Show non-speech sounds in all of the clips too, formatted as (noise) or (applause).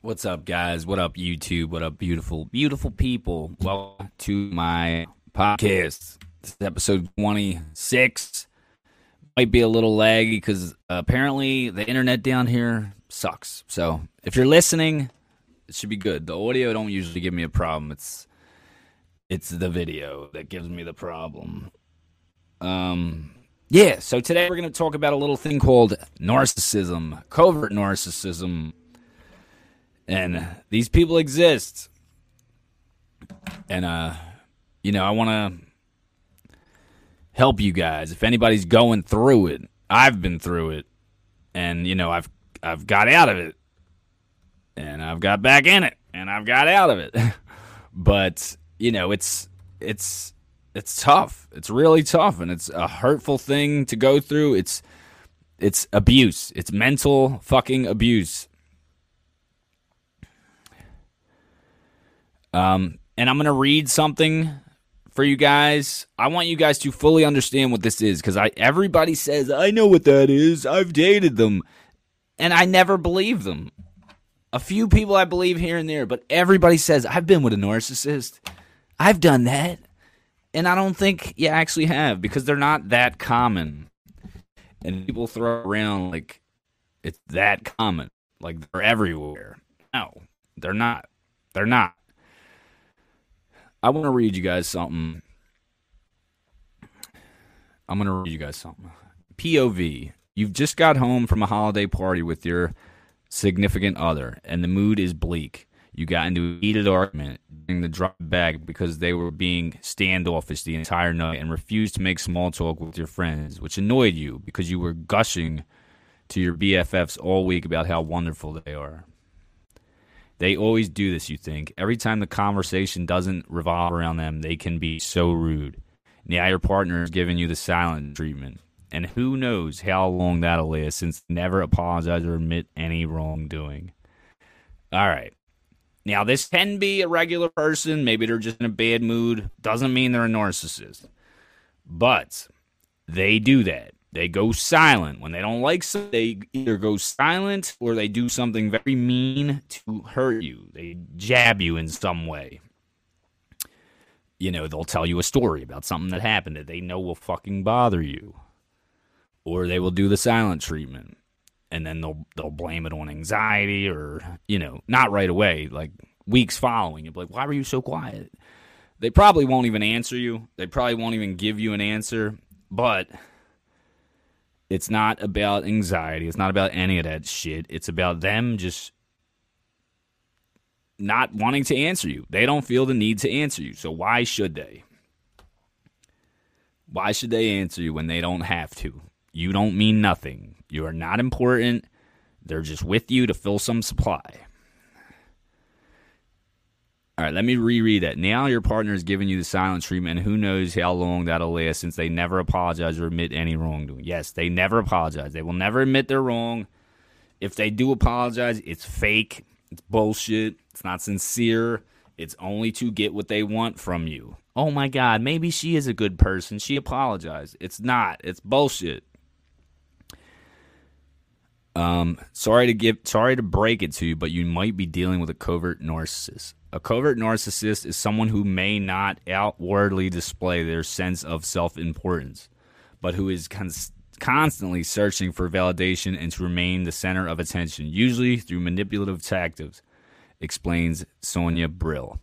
What's up, guys? What up, YouTube? What up, beautiful, beautiful people? Welcome to my podcast. This is episode 26. Might be a little laggy because apparently the internet down here sucks. So if you're listening, it should be good. The audio don't usually give me a problem. It's it's the video that gives me the problem. Um, yeah. So today we're gonna talk about a little thing called narcissism, covert narcissism and these people exist. And uh you know i want to help you guys. If anybody's going through it i've been through it. And you know i've i've got out of it. And i've got back in it. And i've got out of it. (laughs) But you know it's it's it's tough. It's really tough. And it's a hurtful thing to go through. It's it's abuse. It's mental fucking abuse Um, and I'm going to read something for you guys. I want you guys to fully understand what this is because I everybody says I know what that is. I've dated them, and I never believe them. A few people I believe here and there, but everybody says I've been with a narcissist. I've done that, and I don't think you actually have because they're not that common. And people throw around like it's that common, like they're everywhere. No, they're not. They're not. I want to read you guys something. I'm going to read you guys something. POV. You've just got home from a holiday party with your significant other, and the mood is bleak. You got into a heated argument during the drop bag because they were being standoffish the entire night and refused to make small talk with your friends, which annoyed you because you were gushing to your BFFs all week about how wonderful they are. They always do this, you think. Every time the conversation doesn't revolve around them, they can be so rude. Now your partner is giving you the silent treatment. And who knows how long that'll last since never apologize or admit any wrongdoing. All right. Now, this can be a regular person. Maybe they're just in a bad mood. Doesn't mean they're a narcissist. But they do that. They go silent when they don't like something. They either go silent or they do something very mean to hurt you. They jab you in some way. You know, they'll tell you a story about something that happened that they know will fucking bother you, or they will do the silent treatment, and then they'll they'll blame it on anxiety or you know, not right away, like weeks following. You'll be like, "Why were you so quiet?" They probably won't even answer you. They probably won't even give you an answer, but it's not about anxiety. It's not about any of that shit. It's about them just not wanting to answer you. They don't feel the need to answer you. So why should they? Why should they answer you when they don't have to? You don't mean nothing. You are not important. They're just with you to fill some supply. All right, let me reread that. Now your partner is giving you the silent treatment, and who knows how long that'll last since they never apologize or admit any wrongdoing. Yes, they never apologize. They will never admit they're wrong. If they do apologize, it's fake, it's bullshit, it's not sincere, it's only to get what they want from you. Oh my God, maybe she is a good person. She apologized. It's not, it's bullshit. Um, sorry to give, sorry to break it to you, but you might be dealing with a covert narcissist. A covert narcissist is someone who may not outwardly display their sense of self importance, but who is cons- constantly searching for validation and to remain the center of attention, usually through manipulative tactics, explains Sonia Brill,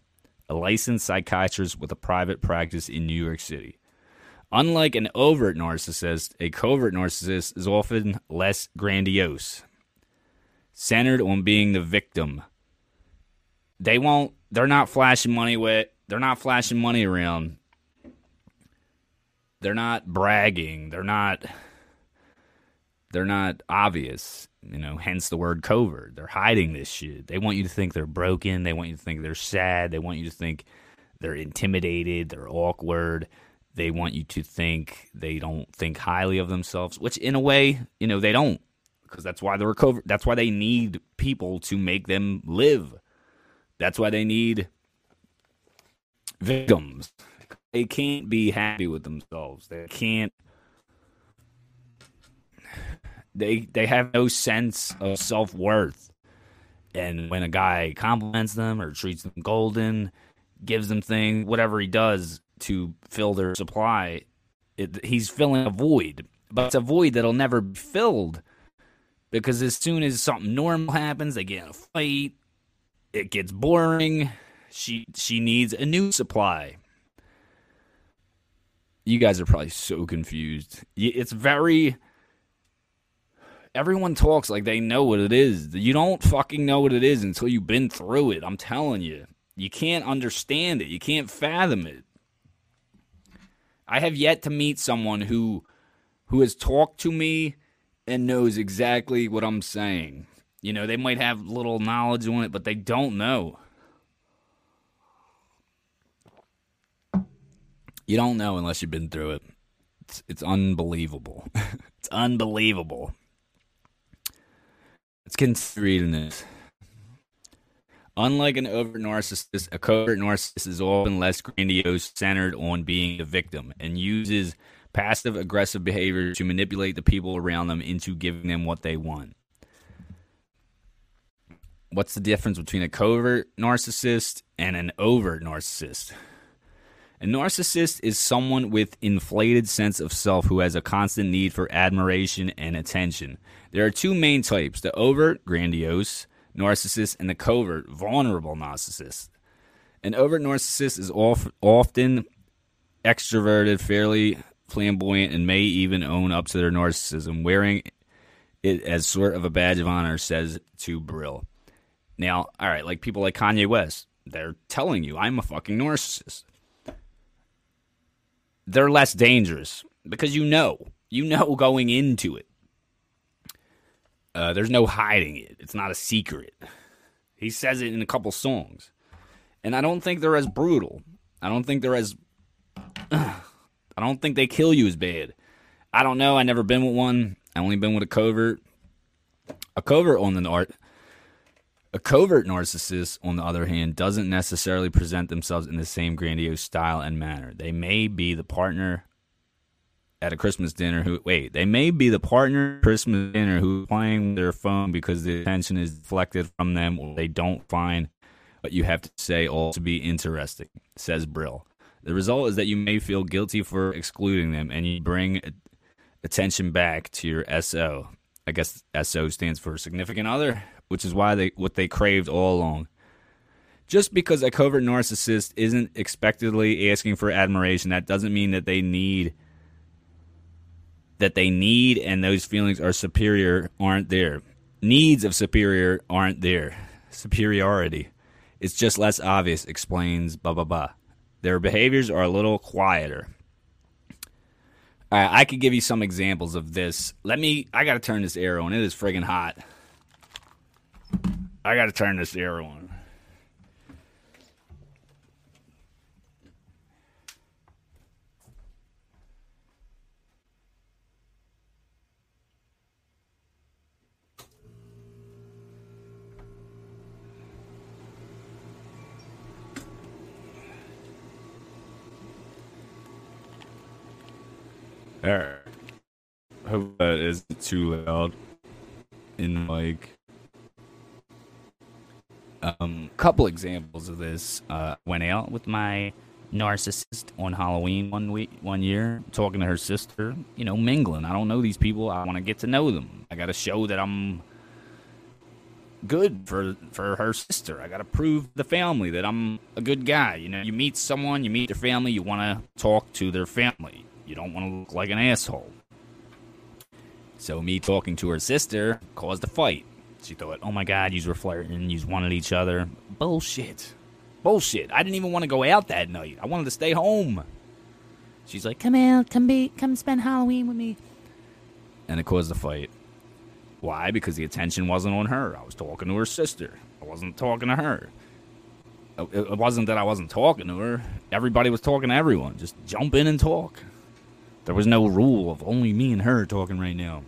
a licensed psychiatrist with a private practice in New York City. Unlike an overt narcissist, a covert narcissist is often less grandiose, centered on being the victim they won't. They're not flashing money with. They're not flashing money around. They're not bragging. They're not. They're not obvious. You know, hence the word covert. They're hiding this shit. They want you to think they're broken. They want you to think they're sad. They want you to think they're intimidated. They're awkward. They want you to think they don't think highly of themselves, which in a way, you know, they don't because that's why they're covert. That's why they need people to make them live. That's why they need victims. They can't be happy with themselves. They can't they they have no sense of self-worth. And when a guy compliments them or treats them golden, gives them things, whatever he does to fill their supply, it, he's filling a void. But it's a void that'll never be filled because as soon as something normal happens, they get in a fight, it gets boring. She she needs a new supply. You guys are probably so confused. It's very everyone talks like they know what it is. You don't fucking know what it is until you've been through it. I'm telling you. You can't understand it. You can't fathom it. I have yet to meet someone who who has talked to me and knows exactly what I'm saying. You know, they might have little knowledge on it, but they don't know. You don't know unless you've been through it. It's, it's unbelievable. (laughs) it's unbelievable. Let's continue reading this. Unlike an overt narcissist, a covert narcissist is often less grandiose, centered on being the victim, and uses passive aggressive behavior to manipulate the people around them into giving them what they want. What's the difference between a covert narcissist and an overt narcissist? A narcissist is someone with inflated sense of self who has a constant need for admiration and attention. There are two main types: the overt, grandiose narcissist and the covert, vulnerable narcissist. An overt narcissist is often extroverted, fairly flamboyant, and may even own up to their narcissism, wearing it as sort of a badge of honor, says to Brill. Now, all right, like people like Kanye West, they're telling you, I'm a fucking narcissist. They're less dangerous because you know, you know going into it. Uh, there's no hiding it. It's not a secret. He says it in a couple songs. And I don't think they're as brutal. I don't think they're as. (sighs) I don't think they kill you as bad. I don't know. I never been with one. I only been with a covert. A covert on the art. A covert narcissist, on the other hand, doesn't necessarily present themselves in the same grandiose style and manner. They may be the partner at a Christmas dinner who wait, they may be the partner Christmas dinner who's playing their phone because the attention is deflected from them or they don't find what you have to say all to be interesting, says Brill. The result is that you may feel guilty for excluding them and you bring attention back to your SO. I guess SO stands for significant other, which is why they what they craved all along. Just because a covert narcissist isn't expectedly asking for admiration, that doesn't mean that they need that they need and those feelings are superior aren't there. Needs of superior aren't there. Superiority. It's just less obvious, explains blah blah blah. Their behaviors are a little quieter. All right, I could give you some examples of this. Let me I gotta turn this arrow on. It is friggin' hot. I gotta turn this arrow on. There. Hope that isn't too loud. In like um couple examples of this. Uh went out with my narcissist on Halloween one week one year, talking to her sister, you know, mingling. I don't know these people. I want to get to know them. I got to show that I'm good for for her sister. I got to prove the family that I'm a good guy. You know, you meet someone, you meet their family, you want to talk to their family. You don't want to look like an asshole. So me talking to her sister caused a fight. She thought, "Oh my God, you were flirting, you wanted each other." Bullshit, bullshit. I didn't even want to go out that night. I wanted to stay home. She's like, "Come out, come be, come spend Halloween with me," and it caused a fight. Why? Because the attention wasn't on her. I was talking to her sister. I wasn't talking to her. It wasn't that I wasn't talking to her. Everybody was talking to everyone. Just jump in and talk. There was no rule of only me and her talking right now.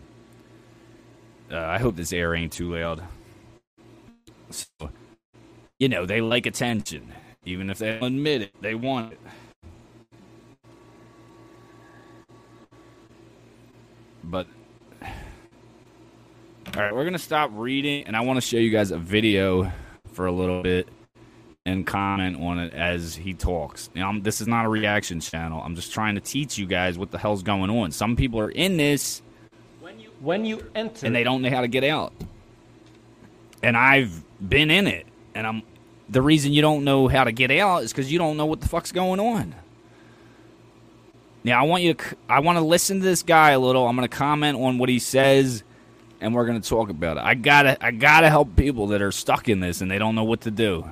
Uh, I hope this air ain't too loud. So, you know, they like attention. Even if they admit it, they want it. But All right, we're gonna stop reading, and I want to show you guys a video for a little bit and comment on it as he talks. This is not a reaction channel. I'm just trying to teach you guys what the hell's going on. Some people are in this when you enter and they don't know how to get out. And I've been in it, and I'm the reason you don't know how to get out is because you don't know what the fuck's going on. Now I want you to I want to listen to this guy a little. I'm going to comment on what he says and we're going to talk about it. I got to I got to help people that are stuck in this and they don't know what to do.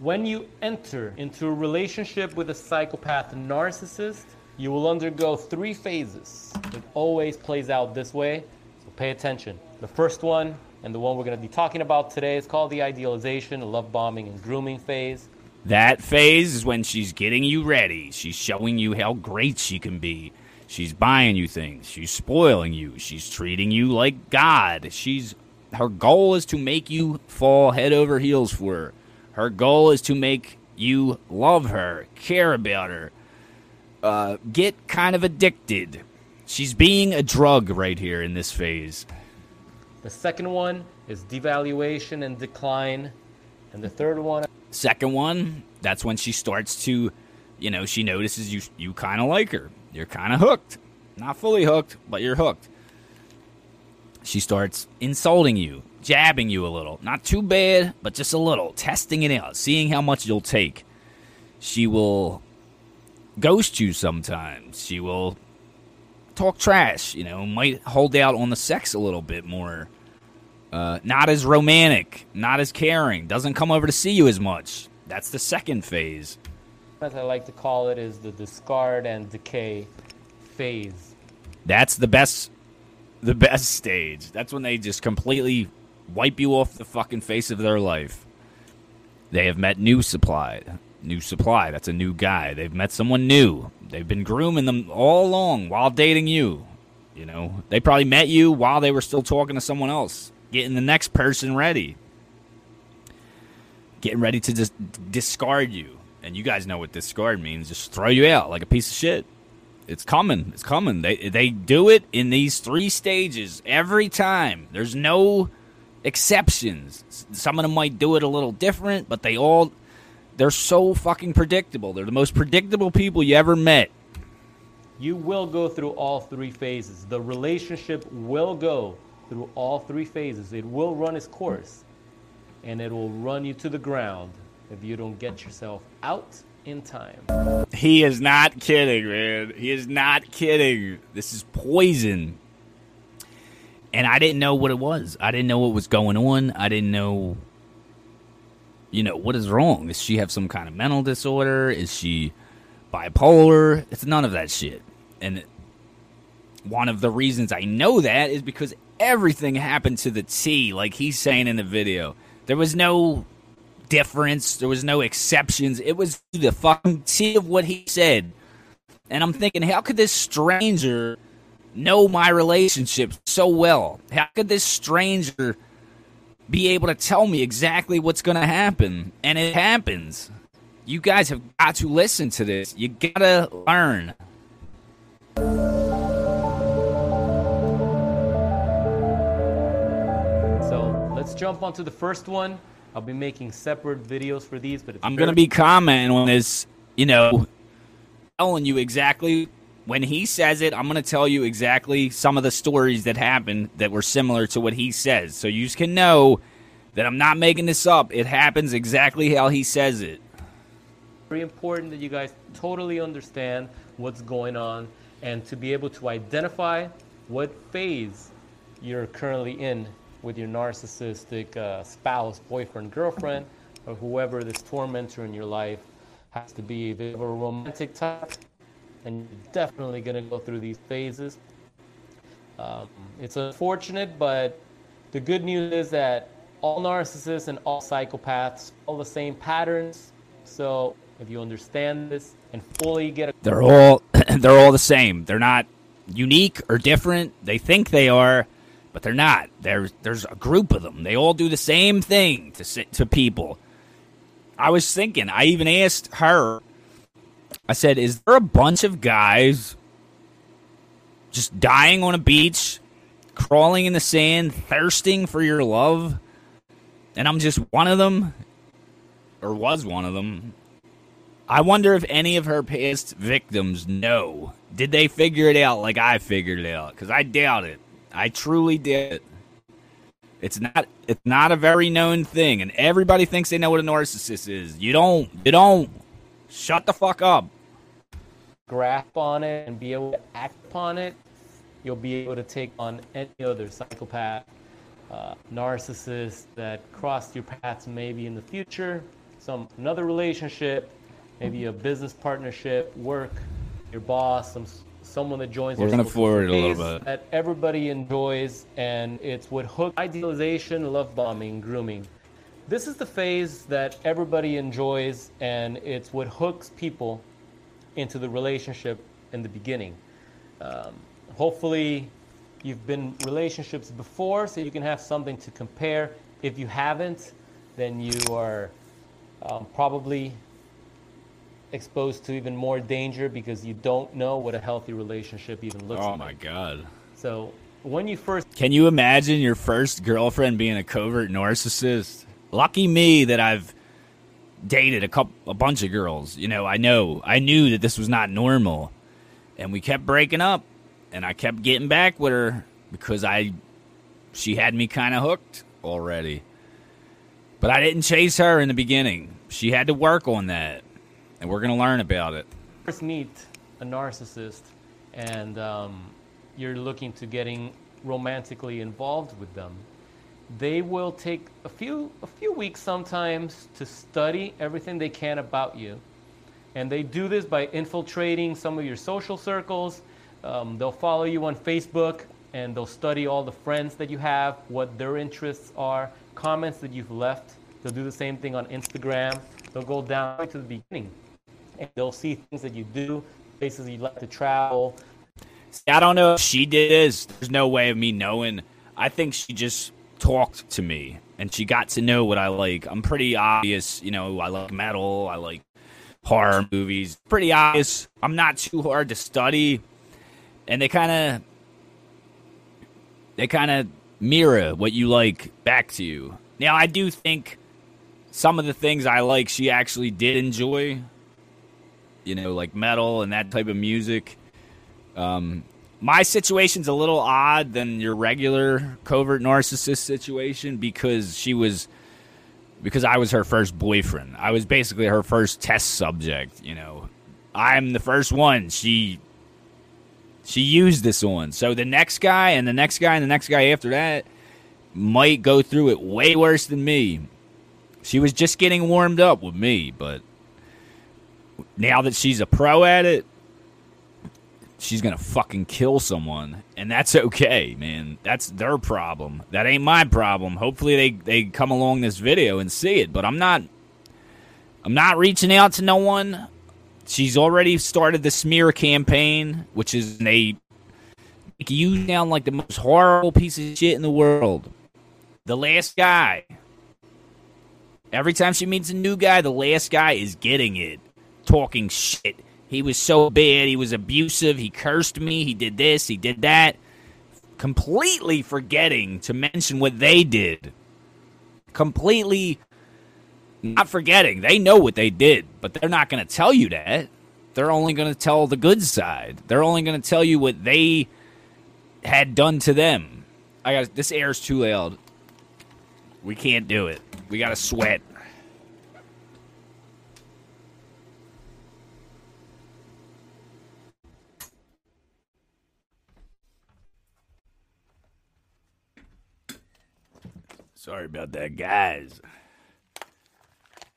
When you enter into a relationship with a psychopath narcissist, you will undergo three phases. It always plays out this way, so pay attention. The first one, and the one we're going to be talking about today, is called the idealization, love bombing, and grooming phase. That phase is when she's getting you ready. She's showing you how great she can be. She's buying you things. She's spoiling you. She's treating you like God. She's her goal is to make you fall head over heels for her. Her goal is to make you love her, care about her, uh, get kind of addicted. She's being a drug right here in this phase. The second one is devaluation and decline. And the third one. Second one, that's when she starts to, you know, she notices you you kind of like her. You're kind of hooked. Not fully hooked, but you're hooked. She starts insulting you, jabbing you a little. Not too bad, but just a little. Testing it out, seeing how much you'll take. She will ghost you sometimes. She will talk trash, you know, might hold out on the sex a little bit more. Uh, not as romantic, not as caring, doesn't come over to see you as much. That's the second phase. As I like to call it, is the discard and decay phase. That's the best, the best stage. That's when they just completely wipe you off the fucking face of their life. They have met new supply. New supply. That's a new guy. They've met someone new. They've been grooming them all along while dating you. You know, they probably met you while they were still talking to someone else, getting the next person ready, getting ready to just discard you. And you guys know what discard means. Just throw you out like a piece of shit. It's coming. It's coming. They they do it in these three stages every time. There's no exceptions. Some of them might do it a little different, but they all they're so fucking predictable. They're the most predictable people you ever met. You will go through all three phases. The relationship will go through all three phases. It will run its course, and it will run you to the ground if you don't get yourself out in time. He is not kidding, man. He is not kidding. This is poison. And I didn't know what it was. I didn't know what was going on. I didn't know you know, what is wrong? Does she have some kind of mental disorder? Is she bipolar? It's none of that shit. And one of the reasons I know that is because everything happened to the T, like he's saying in the video. There was no difference, there was no exceptions. It was the fucking T of what he said. And I'm thinking, how could this stranger know my relationship so well? How could this stranger be able to tell me exactly what's going to happen. And it happens. You guys have got to listen to this. You got to learn. So let's jump onto the first one. I'll be making separate videos for these, but I'm going to be commenting on this, you know, telling you exactly when he says it, I'm going to tell you exactly some of the stories that happened that were similar to what he says. So you can know that I'm not making this up. It happens exactly how he says it. Very important that you guys totally understand what's going on and to be able to identify what phase you're currently in with your narcissistic uh, spouse, boyfriend, girlfriend, or whoever this tormentor in your life has to be. If a romantic type, and you're definitely going to go through these phases. Um, it's unfortunate, but the good news is that all narcissists and all psychopaths all the same patterns. So if you understand this and fully get a they're all (clears throat) they're all the same. They're not unique or different. They think they are, but they're not. There's there's a group of them. They all do the same thing to to people. I was thinking. I even asked her I said, Is there a bunch of guys just dying on a beach crawling in the sand, thirsting for your love, and I'm just one of them, or was one of them. I wonder if any of her past victims know. Did they figure it out like I figured it out? Because I doubt it. I truly did. It's not. It's not a very known thing, and everybody thinks they know what a narcissist is. You don't. You don't. Shut the fuck up. Grasp on it and be able to act upon it. You'll be able to take on any other psychopath, uh, narcissist that crossed your paths maybe in the future, some another relationship, maybe a business partnership, work, your boss, some someone that joins. We're gonna forward it a little bit. That everybody enjoys, and it's what hook idealization, love bombing, grooming. This is the phase that everybody enjoys, and it's what hooks people into the relationship in the beginning. Um, hopefully, you've been relationships before, so you can have something to compare. If you haven't, then you are um, probably exposed to even more danger because you don't know what a healthy relationship even looks oh like. Oh my god. So when you first Can you imagine your first girlfriend being a covert narcissist? Lucky me that I've dated a couple a bunch of girls. You know, I know. I knew that this was not normal. And we kept breaking up and I kept getting back with her because I she had me kind of hooked already. But I didn't chase her in the beginning. She had to work on that and we're to learn about it. First meet a narcissist, and um, you're looking to getting romantically involved with them. They will take a few a few weeks sometimes to study everything they can about you, and they do this by infiltrating some of your social circles. Um, they'll follow you on Facebook and they'll study all the friends that you have, what their interests are, comments that you've left. They'll do the same thing on Instagram. They'll go down to the beginning and they'll see things that you do, places you like to travel. See, I don't know if she did this. There's no way of me knowing. I think she just talked to me and she got to know what I like. I'm pretty obvious, you know, I like metal, I like horror movies. Pretty obvious. I'm not too hard to study. And they kind of they kind of mirror what you like back to you. Now, I do think some of the things I like she actually did enjoy you know, like metal and that type of music. Um, my situation's a little odd than your regular covert narcissist situation because she was because I was her first boyfriend. I was basically her first test subject, you know. I'm the first one she she used this on. So the next guy and the next guy and the next guy after that might go through it way worse than me. She was just getting warmed up with me, but now that she's a pro at it, she's gonna fucking kill someone, and that's okay, man. That's their problem. That ain't my problem. Hopefully, they they come along this video and see it. But I'm not. I'm not reaching out to no one. She's already started the smear campaign, which is they make you sound like the most horrible piece of shit in the world. The last guy. Every time she meets a new guy, the last guy is getting it talking shit. He was so bad. He was abusive. He cursed me. He did this. He did that. Completely forgetting to mention what they did. Completely not forgetting. They know what they did, but they're not going to tell you that. They're only going to tell the good side. They're only going to tell you what they had done to them. I got this air's too loud. We can't do it. We got to sweat. Sorry about that, guys.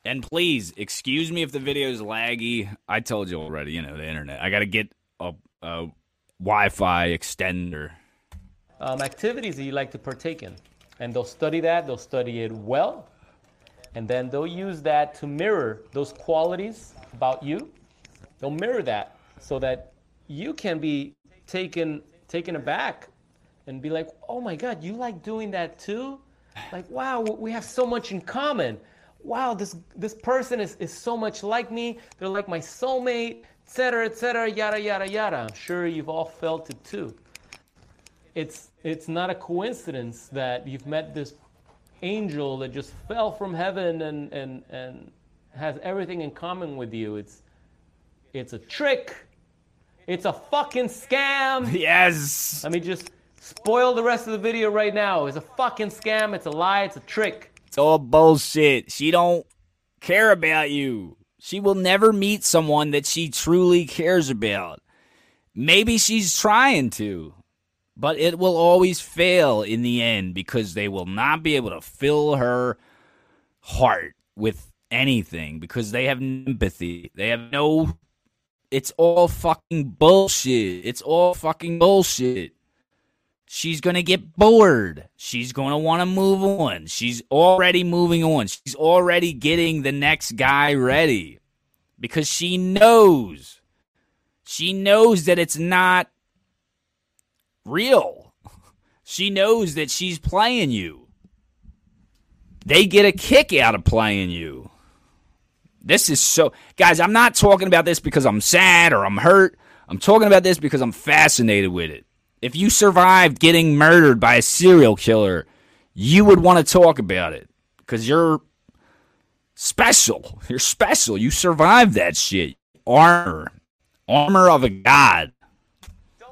And please excuse me if the video is laggy. I told you already, you know, the internet. I got to get a, a Wi Fi extender. Um, activities that you like to partake in. And they'll study that, they'll study it well, and then they'll use that to mirror those qualities about you. They'll mirror that so that you can be taken taken aback and be like, oh my God, you like doing that too? Like wow we have so much in common wow this this person is, is so much like me they're like my soulmate etc etc yada yada yada i'm sure you've all felt it too it's it's not a coincidence that you've met this angel that just fell from heaven and and and has everything in common with you. It's it's a trick. It's a fucking scam. (laughs) Yes. Let me just spoil the rest of the video right now. It's a fucking scam. It's a lie. It's a trick. It's all bullshit. She don't care about you. She will never meet someone that she truly cares about. Maybe she's trying to, but it will always fail in the end because they will not be able to fill her heart with anything because they have no empathy. They have no. It's all fucking bullshit. It's all fucking bullshit. She's going to get bored. She's going to want to move on. She's already moving on. She's already getting the next guy ready because she knows. She knows that it's not real. (laughs) She knows that she's playing you. They get a kick out of playing you. This is so. Guys, I'm not talking about this because I'm sad or I'm hurt. I'm talking about this because I'm fascinated with it. If you survived getting murdered by a serial killer, you would want to talk about it because you're special. (laughs) You're special. You survived that shit. Armor. Armor of a god.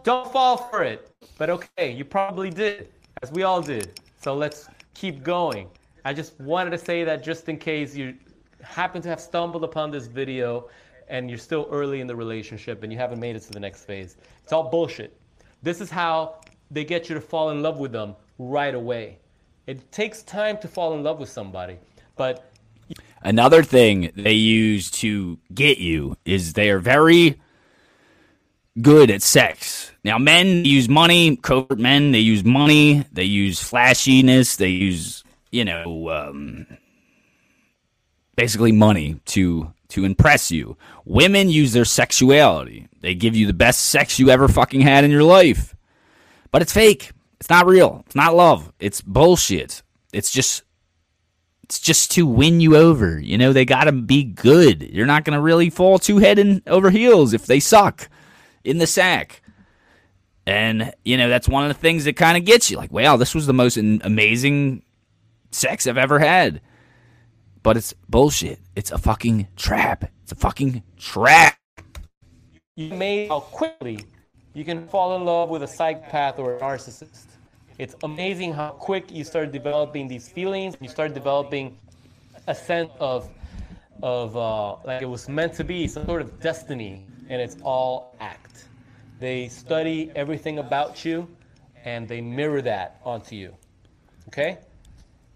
Don't fall for it. But okay, you probably did, as we all did. So let's keep going. I just wanted to say that just in case you happen to have stumbled upon this video and you're still early in the relationship and you haven't made it to the next phase. It's all bullshit. This is how they get you to fall in love with them right away. It takes time to fall in love with somebody, but Another thing they use to get you is they are very good at sex. Now, men use money, covert men, they use money, they use flashiness, they use, you know, um, basically money to to impress you. Women use their sexuality. They give you the best sex you ever fucking had in your life. But it's fake. It's not real. It's not love. It's bullshit. It's just it's just to win you over. You know, they got to be good. You're not going to really fall too head and over heels if they suck in the sack. And, you know, that's one of the things that kind of gets you like, wow, this was the most amazing sex I've ever had. But it's bullshit. It's a fucking trap. It's a fucking trap. You may how quickly you can fall in love with a psychopath or a narcissist. It's amazing how quick you start developing these feelings. You start developing a sense of, of uh, like it was meant to be, some sort of destiny, and it's all act. They study everything about you, and they mirror that onto you. Okay?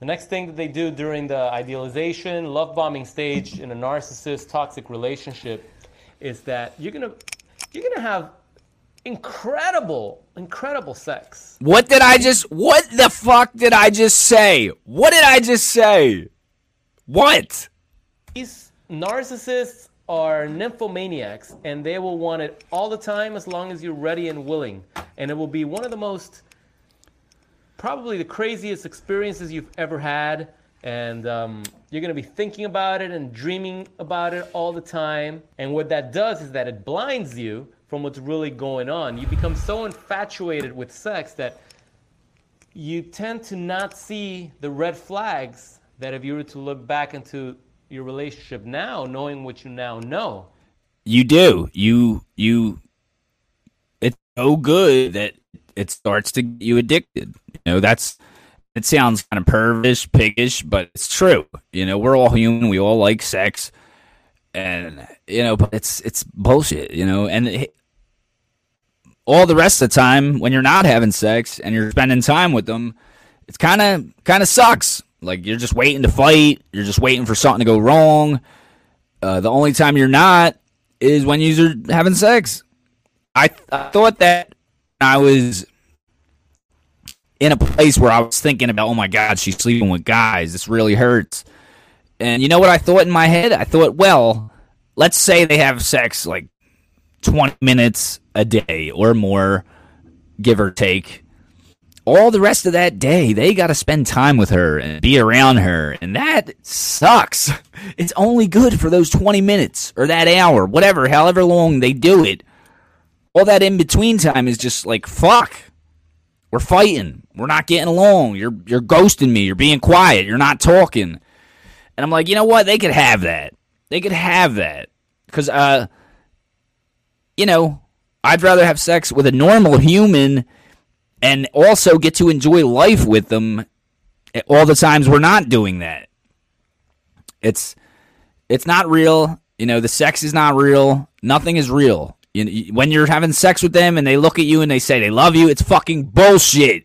The next thing that they do during the idealization, love bombing stage in a narcissist toxic relationship is that you're gonna you're gonna have incredible, incredible sex. What did I just? What the fuck did I just say? What did I just say? What? These narcissists are nymphomaniacs, and they will want it all the time as long as you're ready and willing. And it will be one of the most, probably the craziest experiences you've ever had. And um, you're going to be thinking about it and dreaming about it all the time. And what that does is that it blinds you from what's really going on. You become so infatuated with sex that you tend to not see the red flags that if you were to look back into your relationship now, knowing what you now know. You do. You you it's so good that it starts to get you addicted. You know, that's it sounds kind of pervish, piggish, but it's true. You know, we're all human. We all like sex, and you know, but it's it's bullshit. You know, and it, all the rest of the time when you're not having sex and you're spending time with them, it's kind of kind of sucks. Like you're just waiting to fight. You're just waiting for something to go wrong. Uh, the only time you're not is when you're having sex. I, I thought that I was in a place where I was thinking about, oh my God, she's sleeping with guys. This really hurts. And you know what I thought in my head? I thought, well, let's say they have sex like 20 minutes a day or more, give or take. All the rest of that day, they got to spend time with her and be around her. And that sucks. (laughs) It's only good for those 20 minutes or that hour, whatever, however long they do it. All that in between time is just like, fuck. We're fighting. We're not getting along. You're you're ghosting me. You're being quiet. You're not talking. And I'm like, you know what? They could have that. They could have that. Because, uh, you know, I'd rather have sex with a normal human and also get to enjoy life with them all the times we're not doing that. It's it's not real. You know, the sex is not real. Nothing is real. You, when you're having sex with them and they look at you and they say they love you, it's fucking bullshit.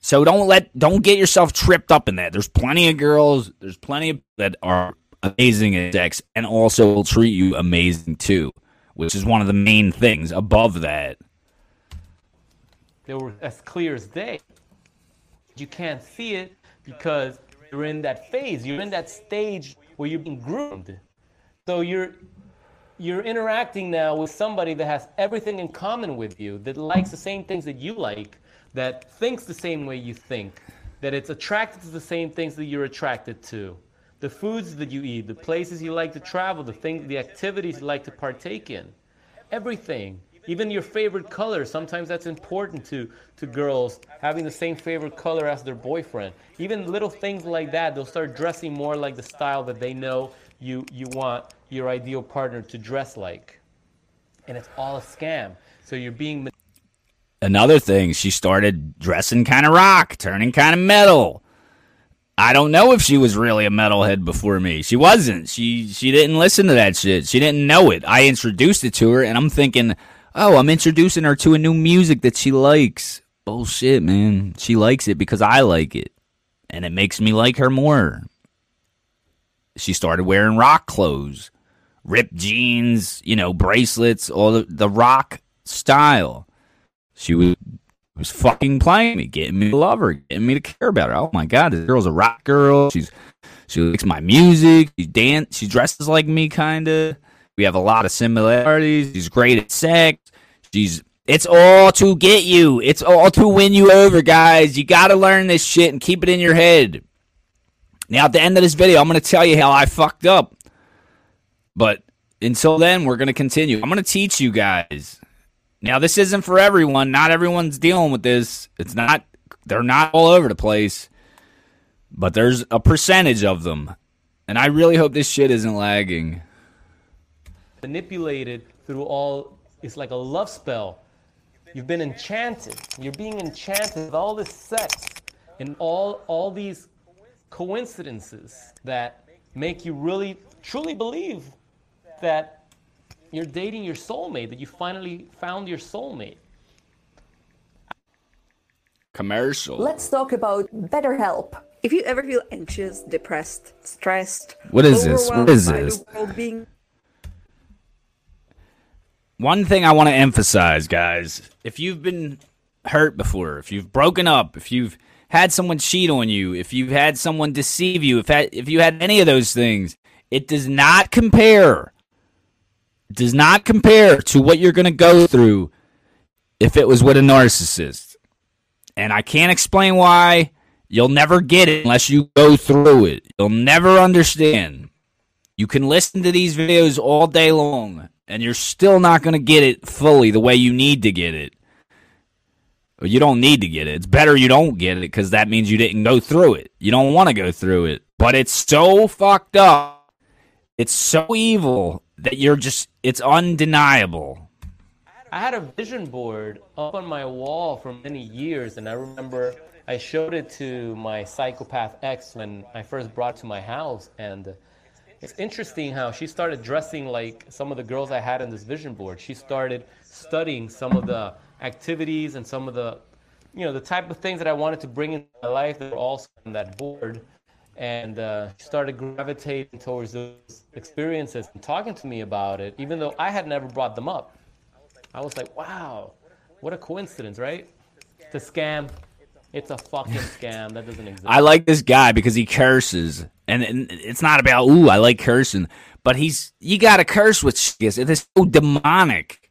So don't let don't get yourself tripped up in that. There's plenty of girls, there's plenty of that are amazing at sex and also will treat you amazing too, which is one of the main things above that. They were as clear as day. You can't see it because you're in that phase. You're in that stage where you're being groomed. So you're you're interacting now with somebody that has everything in common with you, that likes the same things that you like, that thinks the same way you think, that it's attracted to the same things that you're attracted to. The foods that you eat, the places you like to travel, the things the activities you like to partake in. Everything. Even your favorite color, sometimes that's important to, to girls, having the same favorite color as their boyfriend. Even little things like that, they'll start dressing more like the style that they know you, you want your ideal partner to dress like. And it's all a scam. So you're being. Another thing, she started dressing kind of rock, turning kind of metal. I don't know if she was really a metalhead before me. She wasn't. She she didn't listen to that shit. She didn't know it. I introduced it to her, and I'm thinking, oh, I'm introducing her to a new music that she likes. Bullshit, man. She likes it because I like it, and it makes me like her more. She started wearing rock clothes ripped jeans, you know, bracelets, all the, the rock style. She was was fucking playing me, getting me to love her, getting me to care about her. Oh my god, this girl's a rock girl. She's she likes my music. She dance. She dresses like me, kind of. We have a lot of similarities. She's great at sex. She's it's all to get you. It's all to win you over, guys. You got to learn this shit and keep it in your head. Now, at the end of this video, I'm going to tell you how I fucked up. But until then, we're going to continue. I'm going to teach you guys. Now, this isn't for everyone. Not everyone's dealing with this. It's not, they're not all over the place, but there's a percentage of them. And I really hope this shit isn't lagging. Manipulated through all, it's like a love spell. You've been enchanted. You're being enchanted with all this sex and all, all these coincidences that make you really truly believe that you're dating your soulmate, that you finally found your soulmate. Commercial. Let's talk about BetterHelp. If you ever feel anxious, depressed, stressed, what is this? What is this? Being... One thing I want to emphasize, guys, if you've been hurt before, if you've broken up, if you've had someone cheat on you, if you've had someone deceive you, if had, if you had any of those things, it does not compare. It does not compare to what you're going to go through if it was with a narcissist. And I can't explain why. You'll never get it unless you go through it. You'll never understand. You can listen to these videos all day long, and you're still not going to get it fully the way you need to get it. But you don't need to get it. It's better you don't get it because that means you didn't go through it. You don't want to go through it. But it's so fucked up it's so evil that you're just it's undeniable. I had a vision board up on my wall for many years and I remember I showed it to my psychopath ex when I first brought to my house and it's interesting how she started dressing like some of the girls I had in this vision board. She started studying some of the activities and some of the you know the type of things that I wanted to bring into my life that were also on that board and uh, started gravitating towards those experiences and talking to me about it, even though I had never brought them up. I was like, wow, what a coincidence, right? It's a scam. It's a fucking (laughs) scam. That doesn't exist. I like this guy because he curses. And, and it's not about, ooh, I like cursing. But he's, you got to curse with shit. It's so demonic.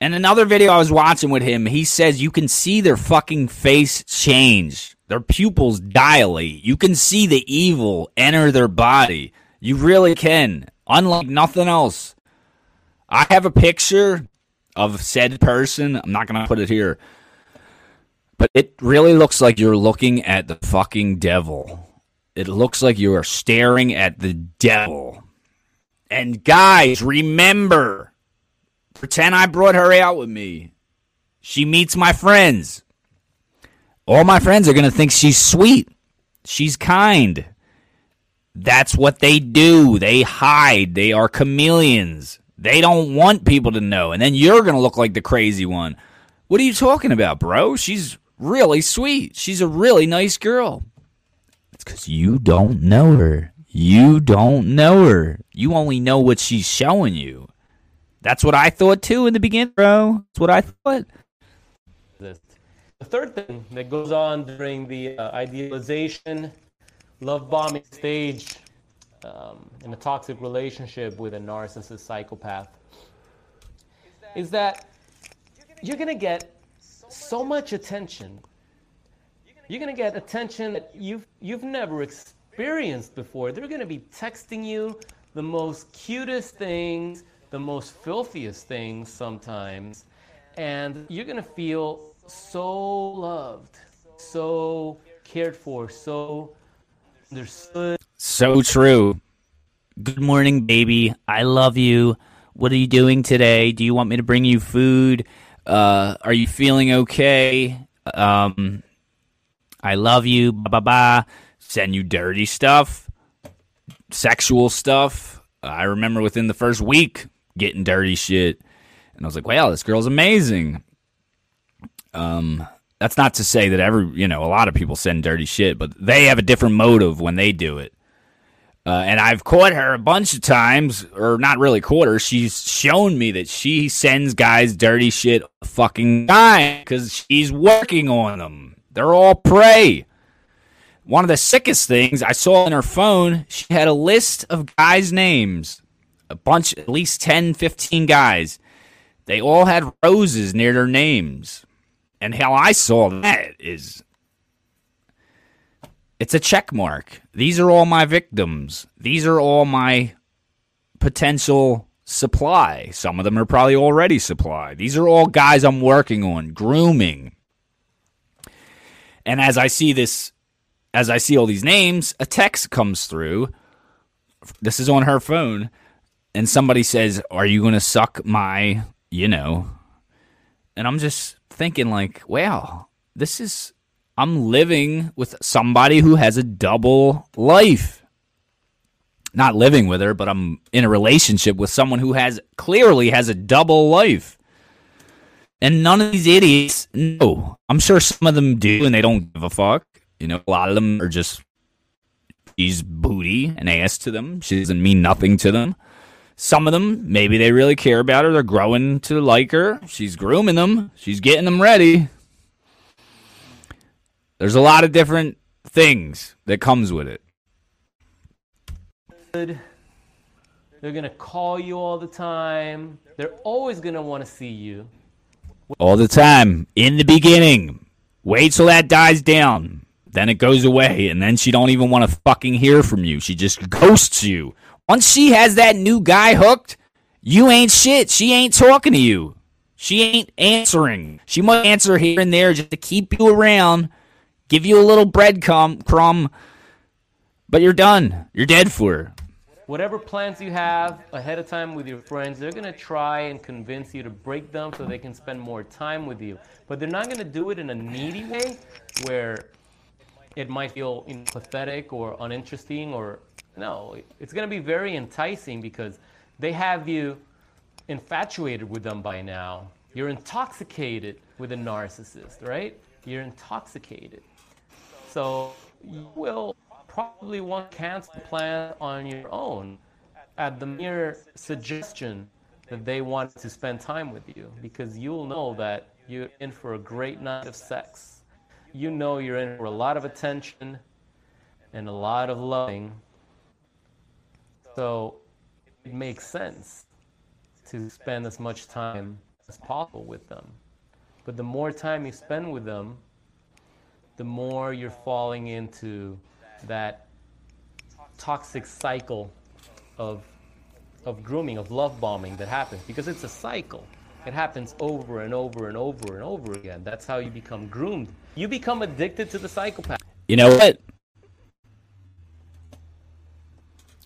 And another video I was watching with him, he says you can see their fucking face change their pupils dilate. You can see the evil enter their body. You really can. Unlike nothing else. I have a picture of said person. I'm not going to put it here. But it really looks like you're looking at the fucking devil. It looks like you are staring at the devil. And guys, remember, pretend I brought her out with me. She meets my friends. All my friends are going to think she's sweet. She's kind. That's what they do. They hide. They are chameleons. They don't want people to know. And then you're going to look like the crazy one. What are you talking about, bro? She's really sweet. She's a really nice girl. It's because you don't know her. You don't know her. You only know what she's showing you. That's what I thought too in the beginning, bro. That's what I thought. The third thing that goes on during the uh, idealization, love bombing stage um, in a toxic relationship with a narcissist psychopath is that you're going to get so much attention. You're going to get attention that you've, you've never experienced before. They're going to be texting you the most cutest things, the most filthiest things sometimes, and you're going to feel so loved, so cared for, so understood. So true. Good morning, baby. I love you. What are you doing today? Do you want me to bring you food? Uh, are you feeling okay? Um, I love you. Ba ba ba. Send you dirty stuff, sexual stuff. I remember within the first week getting dirty shit, and I was like, "Wow, this girl's amazing." Um, that's not to say that every you know a lot of people send dirty shit, but they have a different motive when they do it. Uh, and I've caught her a bunch of times, or not really caught her. She's shown me that she sends guys dirty shit fucking time because she's working on them. They're all prey. One of the sickest things I saw on her phone, she had a list of guys' names. A bunch, at least 10, 15 guys. They all had roses near their names. And how I saw that is it's a check mark. These are all my victims. These are all my potential supply. Some of them are probably already supply. These are all guys I'm working on, grooming. And as I see this, as I see all these names, a text comes through. This is on her phone. And somebody says, Are you going to suck my, you know? And I'm just thinking like, wow, this is I'm living with somebody who has a double life. Not living with her, but I'm in a relationship with someone who has clearly has a double life. And none of these idiots know. I'm sure some of them do and they don't give a fuck. You know, a lot of them are just she's booty and ass to them. She doesn't mean nothing to them. Some of them, maybe they really care about her. They're growing to like her. She's grooming them. She's getting them ready. There's a lot of different things that comes with it. They're going to call you all the time. They're always going to want to see you. All the time. In the beginning. Wait till that dies down. Then it goes away, and then she don't even want to fucking hear from you. She just ghosts you. Once she has that new guy hooked, you ain't shit. She ain't talking to you. She ain't answering. She might answer here and there just to keep you around, give you a little breadcrumb, crumb, but you're done. You're dead for her. Whatever plans you have ahead of time with your friends, they're going to try and convince you to break them so they can spend more time with you. But they're not going to do it in a needy way where it might feel you know, pathetic or uninteresting or no, it's going to be very enticing because they have you infatuated with them by now. You're intoxicated with a narcissist, right? You're intoxicated. So you will probably want to cancel the plan on your own at the mere suggestion that they want to spend time with you because you'll know that you're in for a great night of sex. You know you're in for a lot of attention and a lot of loving so it makes sense to spend as much time as possible with them. But the more time you spend with them, the more you're falling into that toxic cycle of, of grooming, of love bombing that happens because it's a cycle. It happens over and over and over and over again. That's how you become groomed. You become addicted to the psychopath. You know what?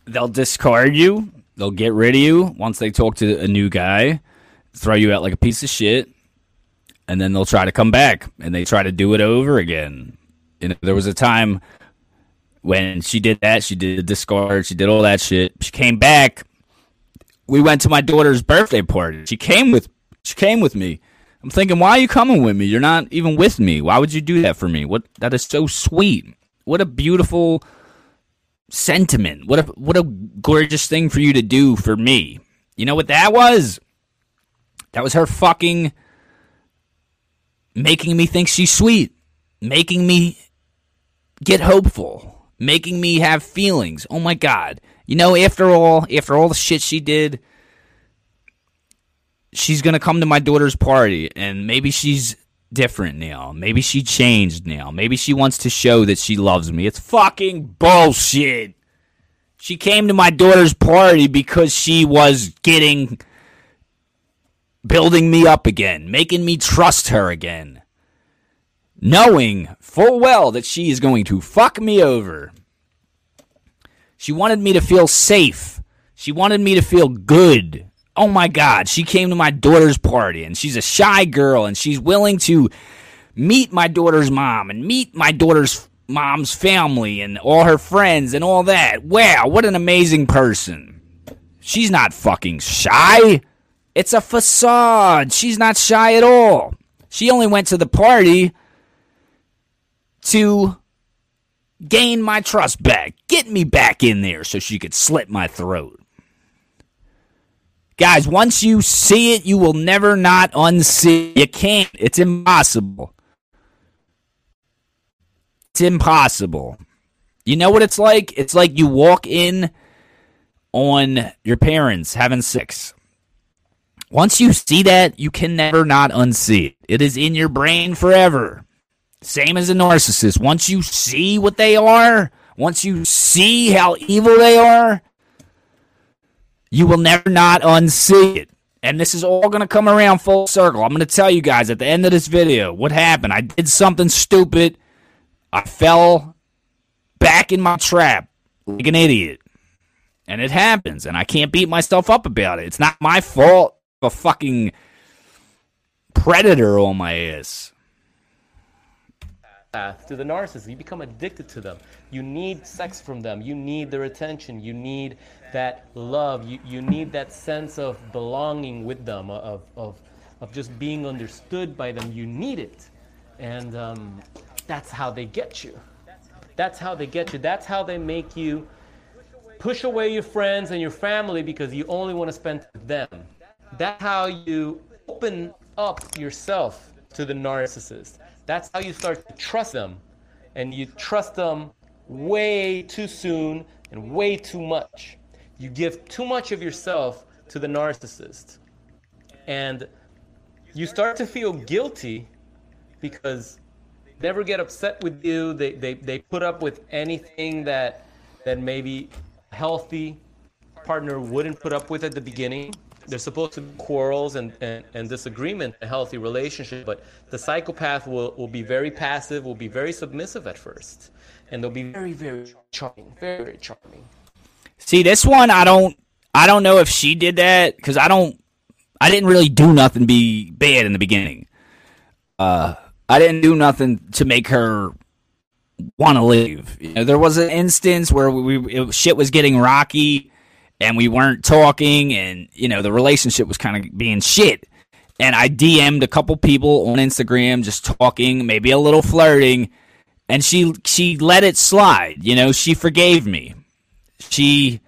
They'll discard you. They'll get rid of you once they talk to a new guy, throw you out like a piece of shit, and then they'll try to come back and they try to do it over again. And there was a time when she did that, she did discard, she did all that shit. She came back. We went to my daughter's birthday party. She came with she came with me. I'm thinking, why are you coming with me? You're not even with me. Why would you do that for me? What that is so sweet. What a beautiful sentiment. What a what a gorgeous thing for you to do for me. You know what that was? That was her fucking making me think she's sweet, making me get hopeful, making me have feelings. Oh my god. You know, after all, after all the shit she did, she's going to come to my daughter's party and maybe she's different now. Maybe she changed now. Maybe she wants to show that she loves me. It's fucking bullshit. She came to my daughter's party because she was getting building me up again, making me trust her again. Knowing full well that she is going to fuck me over. She wanted me to feel safe. She wanted me to feel good oh my God, she came to my daughter's party and she's a shy girl and she's willing to meet my daughter's mom and meet my daughter's mom's family and all her friends and all that. Wow, what an amazing person. She's not fucking shy. It's a facade. She's not shy at all. She only went to the party to gain my trust back, get me back in there so she could slit my throat. Guys, once you see it, you will never not unsee. It. You can't. It's impossible. It's impossible. You know what it's like? It's like you walk in on your parents having sex. Once you see that, you can never not unsee it. It is in your brain forever. Same as a narcissist. Once you see what they are, once you see how evil they are, you will never not unsee it. And this is all going to come around full circle. I'm going to tell you guys at the end of this video what happened. I did something stupid. I fell back in my trap like an idiot. And it happens. And I can't beat myself up about it. It's not my fault. A fucking predator on my ass to the narcissist. You become addicted to them. You need sex from them. You need their attention. You need that love. You, you need that sense of belonging with them, of, of, of just being understood by them. You need it. And um, that's how they get you. That's how they get you. That's how they make you push away your friends and your family because you only want to spend with them. That's how you open up yourself to the narcissist. That's how you start to trust them. And you trust them way too soon and way too much. You give too much of yourself to the narcissist. And you start to feel guilty because they never get upset with you. They, they, they put up with anything that, that maybe a healthy partner wouldn't put up with at the beginning there's supposed to be quarrels and, and, and disagreement a healthy relationship, but the psychopath will, will be very passive, will be very submissive at first, and they'll be very, very charming, very, very charming. See, this one, I don't, I don't know if she did that because I don't, I didn't really do nothing be bad in the beginning. Uh, I didn't do nothing to make her want to leave. You know, there was an instance where we, we it, shit was getting rocky and we weren't talking and you know the relationship was kind of being shit. And i dm'd a couple people on instagram just talking maybe a little flirting and she she let it slide you know? She forgave me. She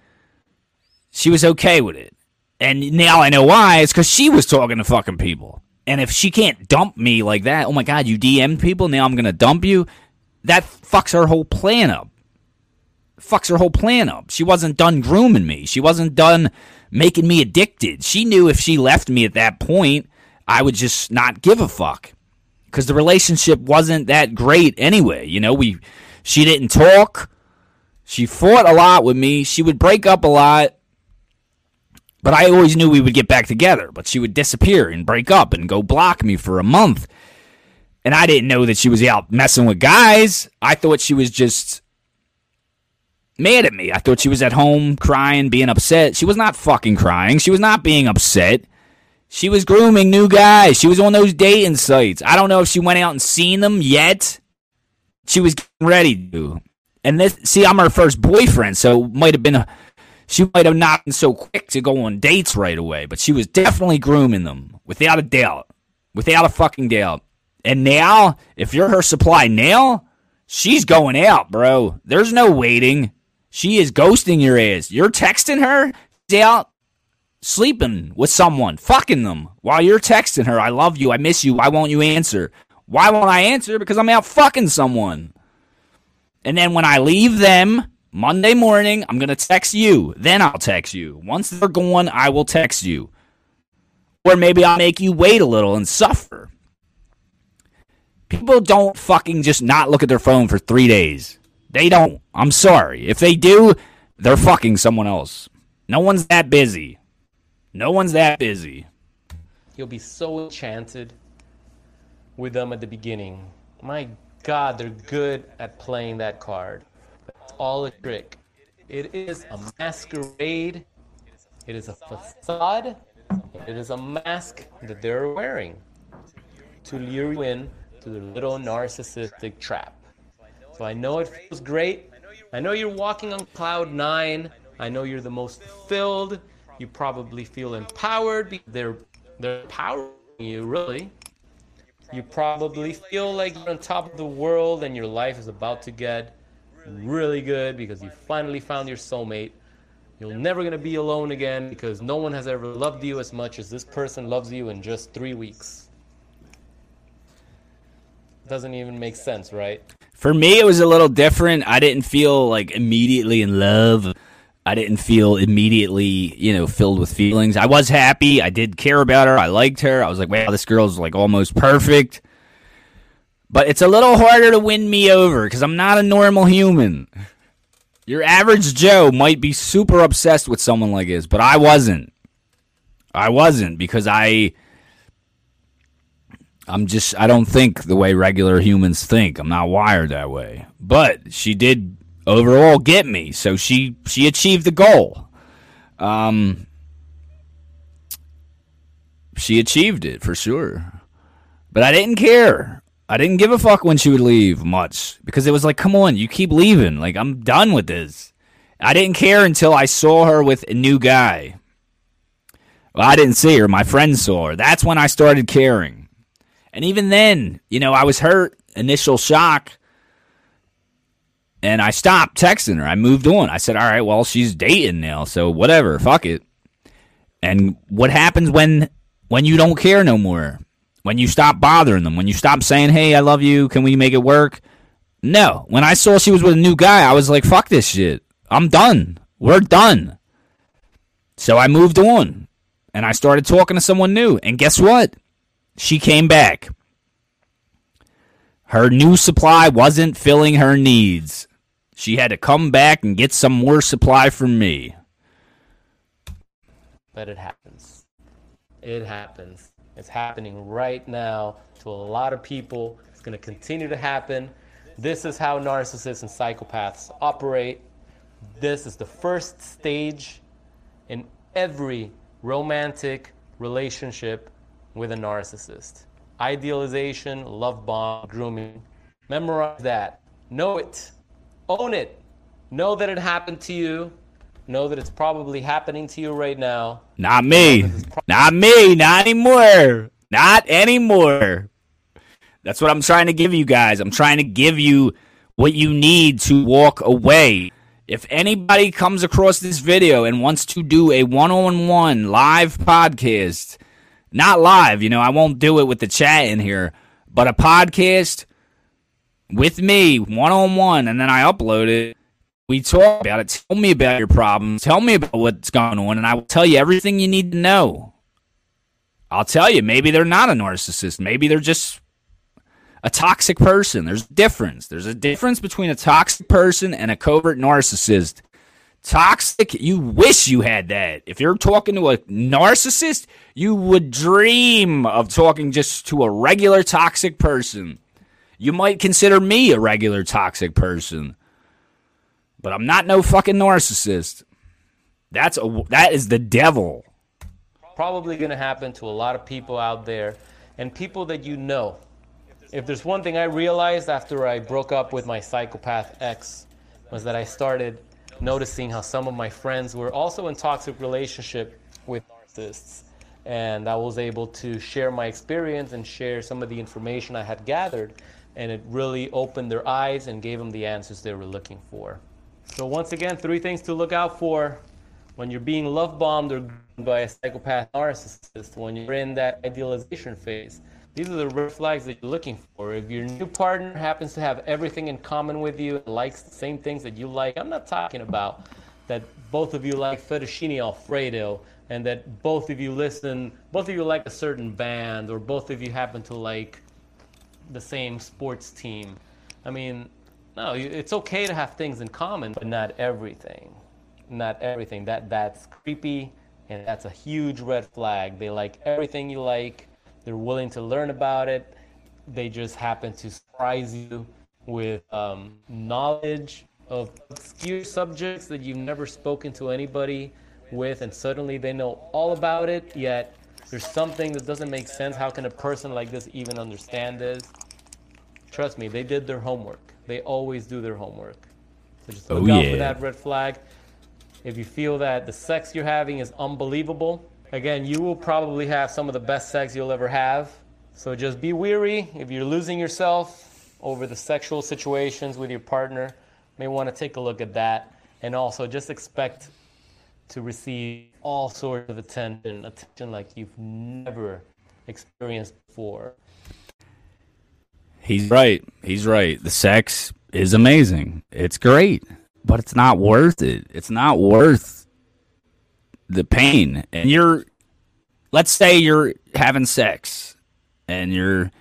she was okay with it. And now i know why it's because she was talking to fucking people. And if she can't dump me like that oh my god you dm'd people now i'm gonna dump you? That fucks her whole plan up fucks her whole plan up. She wasn't done grooming me. She wasn't done making me addicted. She knew if she left me at that point, I would just not give a fuck. Because the relationship wasn't that great anyway. You know, we she didn't talk. She fought a lot with me. She would break up a lot. But I always knew we would get back together, but she would disappear and break up and go block me for a month. And I didn't know that she was out messing with guys. I thought she was just mad at me. I thought she was at home crying, being upset. She was not fucking crying. She was not being upset. She was grooming new guys. She was on those dating sites. I don't know if she went out and seen them yet. She was getting ready to. And this, see, I'm her first boyfriend, so might have been a, she might have not been so quick to go on dates right away, but she was definitely grooming them, without a doubt, without a fucking doubt. And now, if you're her supply now, she's going out, bro. There's no waiting. She is ghosting your ass. You're texting her, she's out sleeping with someone, fucking them, while you're texting her, I love you, I miss you, why won't you answer? Why won't I answer? Because I'm out fucking someone. And then when I leave them Monday morning, I'm going to text you. Then I'll text you. Once they're gone, I will text you. Or maybe I'll make you wait a little and suffer. People don't fucking just not look at their phone for three days. They don't. I'm sorry. If they do, they're fucking someone else. No one's that busy. No one's that busy. You'll be so enchanted with them at the beginning. My God, they're good at playing that card. That's all a trick. It is a masquerade. It is a facade. It is a mask that they're wearing to lure you in to the little narcissistic trap. So I know it feels great. I know you're walking on cloud nine. I know you're the most filled. You probably feel empowered they're they're empowering you really. You probably feel like you're on top of the world and your life is about to get really good because you finally found your soulmate. You're never going to be alone again because no one has ever loved you as much as this person loves you in just three weeks. Doesn't even make sense, right? For me, it was a little different. I didn't feel like immediately in love. I didn't feel immediately, you know, filled with feelings. I was happy. I did care about her. I liked her. I was like, wow, this girl's like almost perfect. But it's a little harder to win me over because I'm not a normal human. Your average Joe might be super obsessed with someone like this, but I wasn't. I wasn't because I. I'm just, I don't think the way regular humans think. I'm not wired that way. But she did overall get me, so she she achieved the goal. Um, she achieved it for sure. But I didn't care. I didn't give a fuck when she would leave much because it was like, come on, you keep leaving. Like, I'm done with this. I didn't care until I saw her with a new guy. Well, I didn't see her. My friend saw her. That's when I started caring. And even then, you know, I was hurt, initial shock, and I stopped texting her. I moved on. I said, all right, well, she's dating now, so whatever, fuck it. And what happens when when you don't care no more? When you stop bothering them, when you stop saying, "Hey, I love you. Can we make it work?" No. When I saw she was with a new guy, I was like, "Fuck this shit. I'm done. We're done." So I moved on, and I started talking to someone new. And guess what? She came back. Her new supply wasn't filling her needs. She had to come back and get some more supply from me. But it happens. It happens. It's happening right now to a lot of people. It's going to continue to happen. This is how narcissists and psychopaths operate. This is the first stage in every romantic relationship with a narcissist. Idealization, love bomb, grooming. Memorize that. Know it. Own it. Know that it happened to you. Know that it's probably happening to you right now. Not me. Not me. Not anymore. Not anymore. That's what I'm trying to give you guys. I'm trying to give you what you need to walk away. If anybody comes across this video and wants to do a one on one live podcast, not live, you know, I won't do it with the chat in here, but a podcast with me one on one, and then I upload it. We talk about it. Tell me about your problems. Tell me about what's going on, and I will tell you everything you need to know. I'll tell you, maybe they're not a narcissist. Maybe they're just a toxic person. There's a difference. There's a difference between a toxic person and a covert narcissist. Toxic, you wish you had that. If you're talking to a narcissist, you would dream of talking just to a regular toxic person. You might consider me a regular toxic person. But I'm not no fucking narcissist. That's a that is the devil. Probably going to happen to a lot of people out there and people that you know. If there's one thing I realized after I broke up with my psychopath ex was that I started noticing how some of my friends were also in toxic relationship with narcissists and I was able to share my experience and share some of the information I had gathered and it really opened their eyes and gave them the answers they were looking for. So once again, three things to look out for when you're being love bombed or by a psychopath narcissist, when you're in that idealization phase. These are the red flags that you're looking for. If your new partner happens to have everything in common with you, likes the same things that you like, I'm not talking about that both of you like fettuccine alfredo and that both of you listen, both of you like a certain band or both of you happen to like the same sports team. I mean, no, it's okay to have things in common, but not everything. Not everything. That that's creepy and that's a huge red flag. They like everything you like they're willing to learn about it. They just happen to surprise you with um, knowledge of obscure subjects that you've never spoken to anybody with, and suddenly they know all about it, yet there's something that doesn't make sense. How can a person like this even understand this? Trust me, they did their homework. They always do their homework. So just look oh, out yeah. for that red flag. If you feel that the sex you're having is unbelievable, Again, you will probably have some of the best sex you'll ever have. So just be weary if you're losing yourself over the sexual situations with your partner. May want to take a look at that. And also just expect to receive all sorts of attention, attention like you've never experienced before. He's right. He's right. The sex is amazing. It's great, but it's not worth it. It's not worth the pain. And you're let's say you're having sex and you're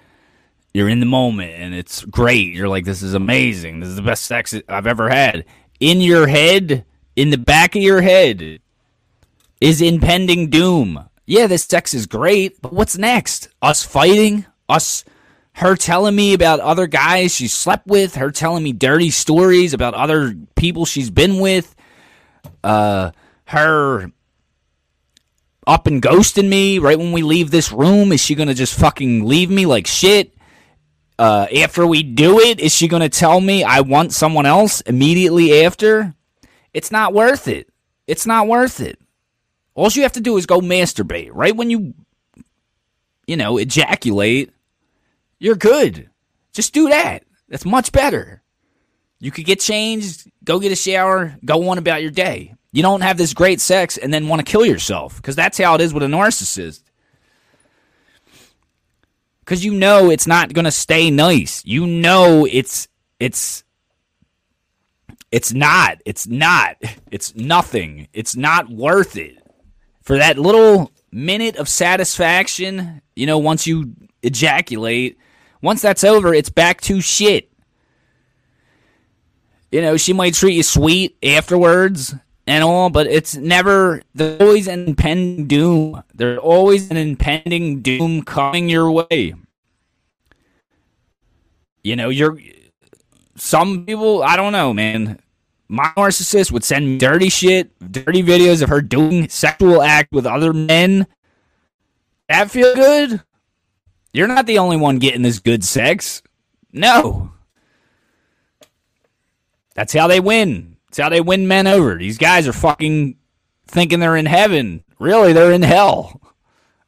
you're in the moment and it's great. You're like this is amazing. This is the best sex i've ever had. In your head in the back of your head is impending doom. Yeah this sex is great but what's next? Us fighting? Us her telling me about other guys she slept with her telling me dirty stories about other people she's been with uh her up and ghosting me right when we leave this room? Is she going to just fucking leave me like shit? Uh, after we do it, is she going to tell me I want someone else immediately after? It's not worth it. It's not worth it. All you have to do is go masturbate. Right when you, you know, ejaculate, you're good. Just do that. That's much better. You could get changed, go get a shower, go on about your day. You don't have this great sex and then want to kill yourself because that's how it is with a narcissist. Because you know it's not going to stay nice. You know it's it's it's not. It's not. It's nothing. It's not worth it. For that little minute of satisfaction, you know, once you ejaculate, once that's over, it's back to shit. You know, she might treat you sweet afterwards, and all, but it's never. There's always an impending doom. There's always an impending doom coming your way. You know, you're. Some people, I don't know, man. My narcissist would send me dirty shit, dirty videos of her doing sexual act with other men. That feel good? You're not the only one getting this good sex. No. That's how they win. It's how they win men over. These guys are fucking thinking they're in heaven. Really, they're in hell.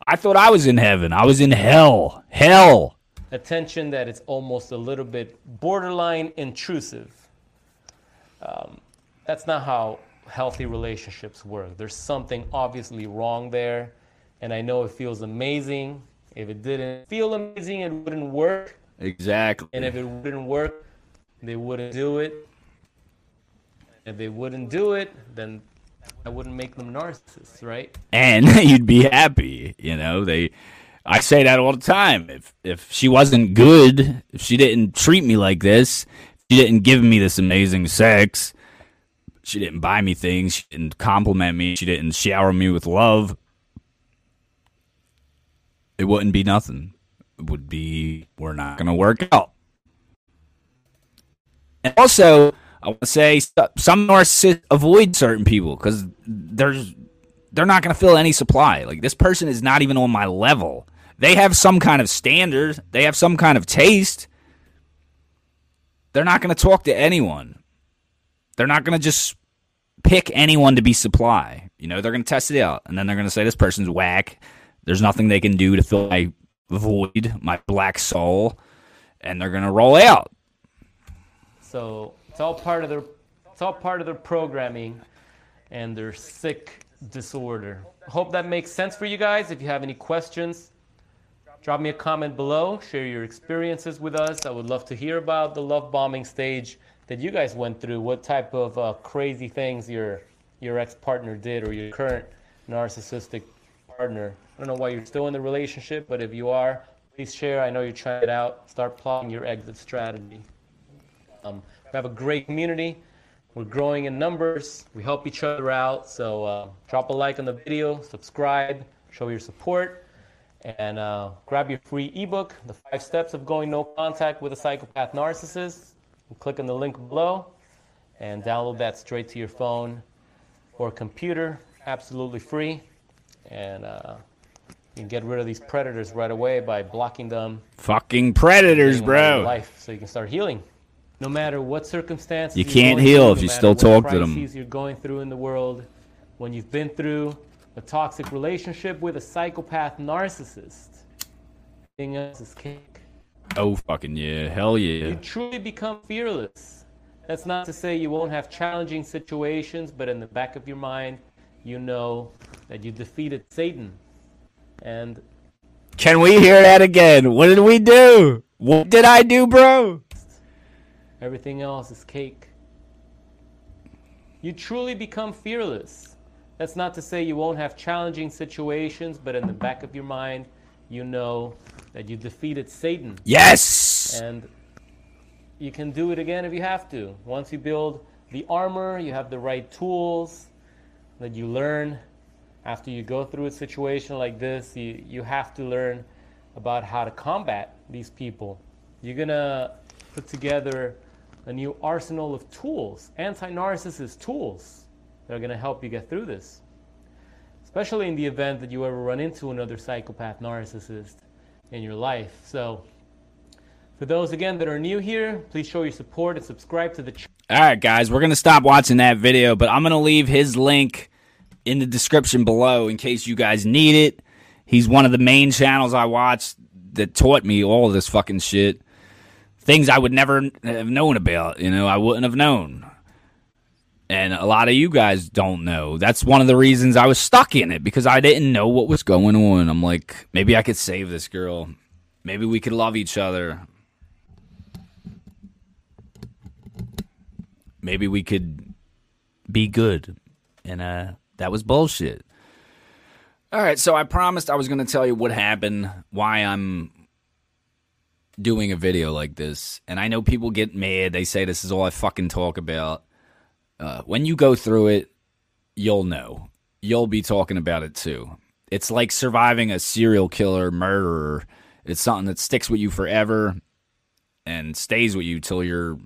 I thought I was in heaven. I was in hell. Hell. Attention that it's almost a little bit borderline intrusive. Um, that's not how healthy relationships work. There's something obviously wrong there. And I know it feels amazing. If it didn't feel amazing, it wouldn't work. Exactly. And if it wouldn't work, they wouldn't do it. If they wouldn't do it, then I wouldn't make them narcissists, right? And (laughs) you'd be happy, you know. They I say that all the time. If if she wasn't good, if she didn't treat me like this, she didn't give me this amazing sex, she didn't buy me things, she didn't compliment me, she didn't shower me with love, it wouldn't be nothing. It would be we're not to work out. And also, I want to say some narcissists avoid certain people because there's they're not going to fill any supply. Like this person is not even on my level. They have some kind of standard. They have some kind of taste. They're not going to talk to anyone. They're not going to just pick anyone to be supply. You know, they're going to test it out, and then they're going to say this person's whack. There's nothing they can do to fill my void, my black soul, and they're going to roll out. So it's all part of their it's all part of their programming and their sick disorder. Hope that makes sense for you guys. If you have any questions, drop me a comment below. Share your experiences with us. I would love to hear about the love bombing stage that you guys went through. What type of uh, crazy things your your ex partner did or your current narcissistic partner. I don't know why you're still in the relationship, but if you are, please share. I know you're trying it out. Start plotting your exit strategy. Um, we have a great community. We're growing in numbers. We help each other out. So uh, drop a like on the video, subscribe, show your support, and uh, grab your free ebook, The Five Steps of Going No Contact with a Psychopath Narcissist. click on the link below and download that straight to your phone or computer, absolutely free. And uh, you can get rid of these predators right away by blocking them. Fucking predators, bro. Life, so you can start healing no matter what circumstances you can't heal through, if you no still talk to them. You're going through in the world, when you've been through a toxic relationship with a psychopath narcissist, everything else is cake. Oh fucking yeah, hell yeah! You truly become fearless. That's not to say you won't have challenging situations, but in the back of your mind, you know that you defeated Satan. And can we hear that again? What did we do? What did I do, bro? Everything else is cake. You truly become fearless. That's not to say you won't have challenging situations, but in the back of your mind, you know that you defeated Satan. Yes! And you can do it again if you have to. Once you build the armor, you have the right tools that you learn after you go through a situation like this. You, you have to learn about how to combat these people. You're going to put together a new arsenal of tools, anti narcissist tools, that are going to help you get through this. Especially in the event that you ever run into another psychopath narcissist in your life. So, for those again that are new here, please show your support and subscribe to the channel. All right, guys, we're going to stop watching that video, but I'm going to leave his link in the description below in case you guys need it. He's one of the main channels I watch that taught me all this fucking shit things I would never have known about. You know, I wouldn't have known. And a lot of you guys don't know. That's one of the reasons I was stuck in it because I didn't know what was going on. I'm like, maybe I could save this girl. Maybe we could love each other. Maybe we could be good. And uh that was bullshit. All right, so I promised I was going to tell you what happened, why I'm doing a video like this, and I know people get mad. They say this is all I fucking talk about. Uh, when you go through it, you'll know. You'll be talking about it too. It's like surviving a serial killer, murderer. It's something that sticks with you forever and stays with you till you're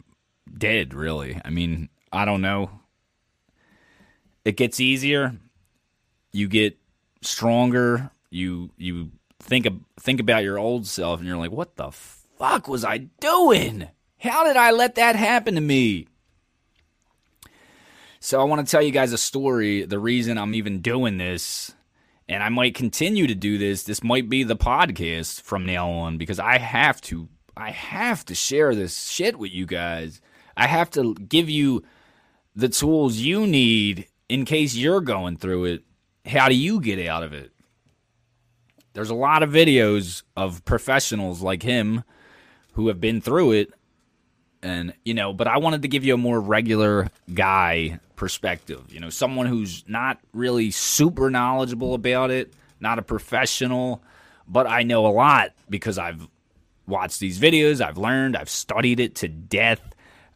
dead, really. I mean, I don't know. It gets easier. You get stronger. You you think think about your old self and you're like, "What the fuck was I doing? How did I let that happen to me? So I want to tell you guys a story. The reason I'm even doing this, and I might continue to do this. This might be the podcast from now on because I have to. I have to share this shit with you guys. I have to give you the tools you need in case you're going through it. How do you get out of it? There's a lot of videos of professionals like him who have been through it and you know but i wanted to give you a more regular guy perspective you know someone who's not really super knowledgeable about it not a professional but i know a lot because i've watched these videos i've learned i've studied it to death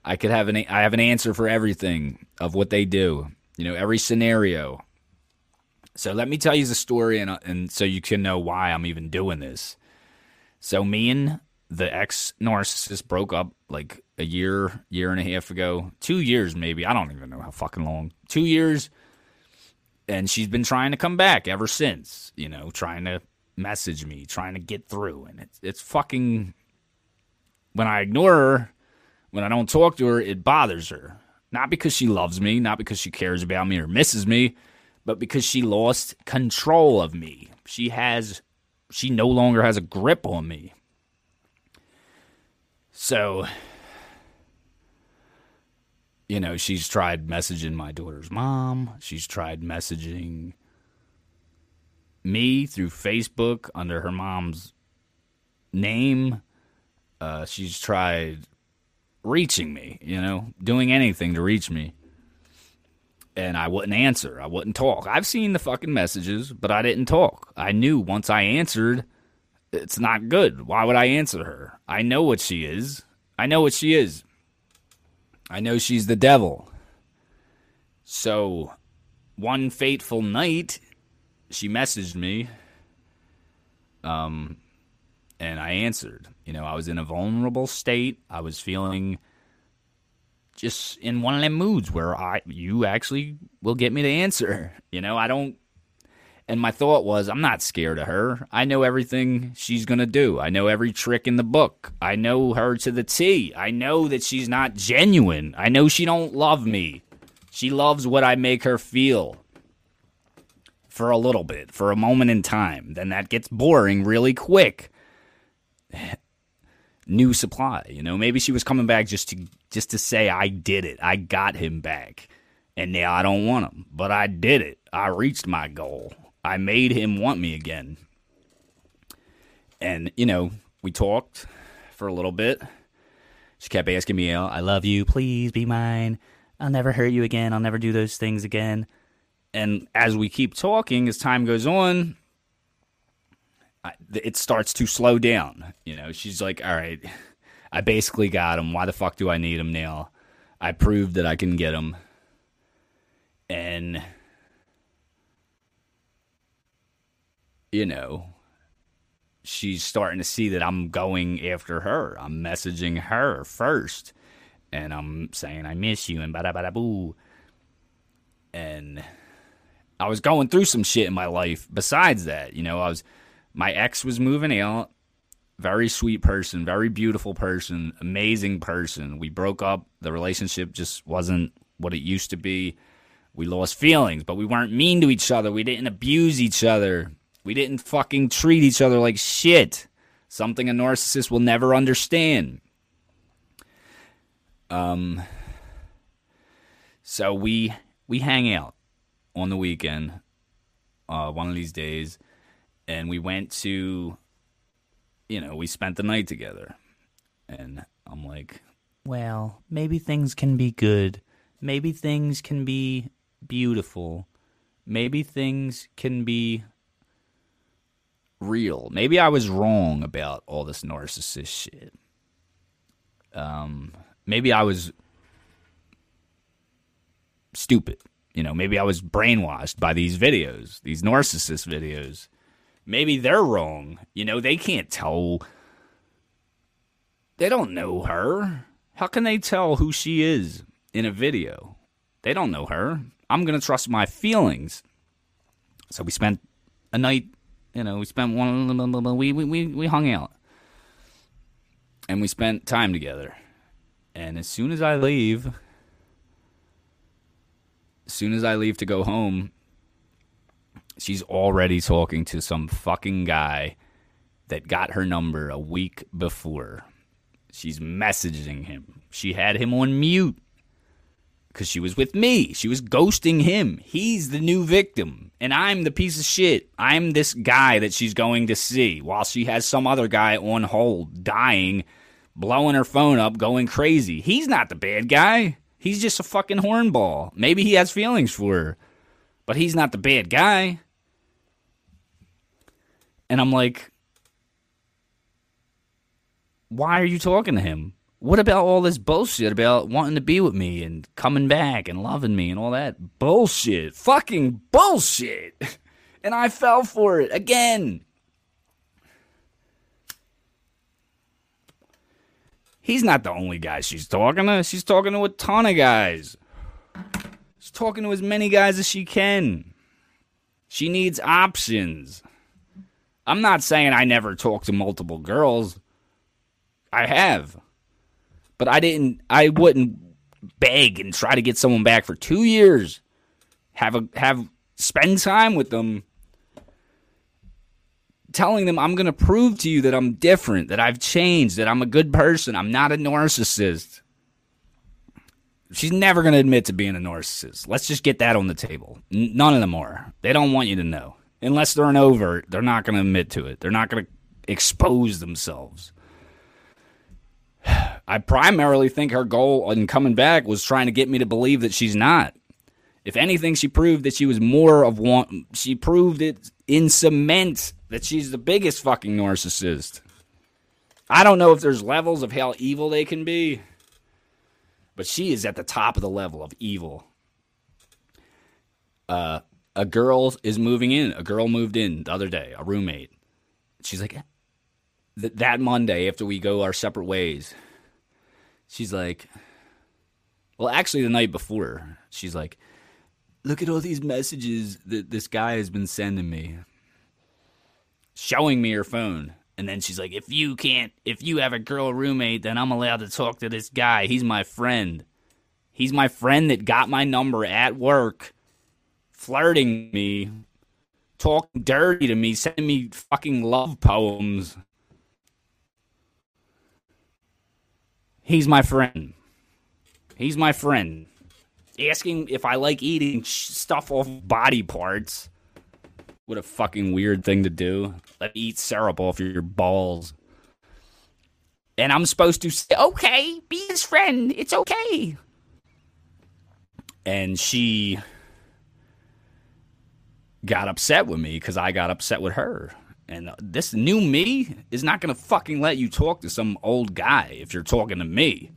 i could have an i have an answer for everything of what they do. You know, every scenario. So let me tell you the story, and uh, and so you can know why I'm even doing this. So me and the ex narcissist broke up like a year, year and a half ago, two years maybe. I don't even know how fucking long. Two years, and she's been trying to come back ever since. You know, trying to message me, trying to get through, and it's it's fucking. When I ignore her, when I don't talk to her, it bothers her. Not because she loves me, not because she cares about me or misses me, but because she lost control of me. She has she no longer has a grip on me. So you know, she's tried messaging my daughter's mom. She's tried messaging me through Facebook under her mom's name. Uh, she's tried reaching me, you know, doing anything to reach me. And I wouldn't answer. I wouldn't talk. I've seen the fucking messages, but I didn't talk. I knew once I answered, it's not good. Why would I answer her? I know what she is. I know what she is. I know she's the devil. So, one fateful night, she messaged me. Um, and I answered. You know, I was in a vulnerable state. I was feeling just in one of them moods where I you actually will get me the answer. (laughs) You know, I don't and my thought was I'm not scared of her. I know everything she's going to do. I know every trick in the book. I know her to the T. I know that she's not genuine. I know she don't love me. She loves what I make her feel. For a little bit, for a moment in time. Then that gets boring really quick (sighs) new supply. You know, maybe she was coming back just to just to say I did it. I got him back. And now I don't want him, but I did it. I reached my goal. I made him want me again. And, you know, we talked for a little bit. She kept asking me, oh, I love you. Please be mine. I'll never hurt you again. I'll never do those things again. And as we keep talking, as time goes on, it starts to slow down. You know, she's like, all right, I basically got him. Why the fuck do I need him now? I proved that I can get him. And, you know, she's starting to see that I'm going after her. I'm messaging her first. And I'm saying, I miss you and bada bada boo. And I was going through some shit in my life besides that. You know, I was my ex was moving out. Very sweet person, very beautiful person, amazing person. We broke up. The relationship just wasn't what it used to be. We lost feelings, but we weren't mean to each other. We didn't abuse each other. We didn't fucking treat each other like shit. Something a narcissist will never understand. Um so we we hang out on the weekend uh one of these days and we went to you know we spent the night together and i'm like well maybe things can be good maybe things can be beautiful maybe things can be real maybe i was wrong about all this narcissist shit um maybe i was stupid you know maybe i was brainwashed by these videos these narcissist videos maybe they're wrong. You know, they can't tell. They don't know her. How can they tell who she is in a video? They don't know her. I'm going to trust my feelings. So we spent a night, you know, we spent one, we, we, we hung out. And we spent time together. And as soon as I leave, as soon as I leave to go home, she's already talking to some fucking guy that got her number a week before. She's messaging him. She had him on mute because she was with me. She was ghosting him. He's the new victim. And I'm the piece of shit. I'm this guy that she's going to see while she has some other guy on hold, dying, blowing her phone up, going crazy. He's not the bad guy. He's just a fucking hornball. Maybe he has feelings for her, but he's not the bad guy. And I'm like, why are you talking to him? What about all this bullshit about wanting to be with me and coming back and loving me and all that bullshit? Fucking bullshit. (laughs) And I fell for it again. He's not the only guy she's talking to. She's talking to a ton of guys. She's talking to as many guys as she can. She needs options. I'm not saying I never talk to multiple girls. I have. But I didn't I wouldn't beg and try to get someone back for 2 years. Have a have spend time with them telling them I'm going to prove to you that I'm different, that I've changed, that I'm a good person, I'm not a narcissist. She's never going to admit to being a narcissist. Let's just get that on the table. N- none of them are. They don't want you to know. Unless they're an overt, they're not going to admit to it. They're not going to expose themselves. (sighs) I primarily think her goal in coming back was trying to get me to believe that she's not. If anything, she proved that she was more of one. She proved it in cement that she's the biggest fucking narcissist. I don't know if there's levels of how evil they can be, but she is at the top of the level of evil. Uh, a girl is moving in. A girl moved in the other day, a roommate. She's like, th- that Monday after we go our separate ways, she's like, well, actually, the night before, she's like, look at all these messages that this guy has been sending me showing me her phone. And then she's like, if you can't, if you have a girl roommate, then I'm allowed to talk to this guy. He's my friend. He's my friend that got my number at work, flirting me, talking dirty to me, sending me fucking love poems. He's my friend. He's my friend. Asking if I like eating stuff off body parts. What a fucking weird thing to do. Let me eat syrup off your balls. And I'm supposed to say, okay, be his friend. It's okay. And she got upset with me because I got upset with her. And uh, this new me is not going to fucking let you talk to some old guy if you're talking to me.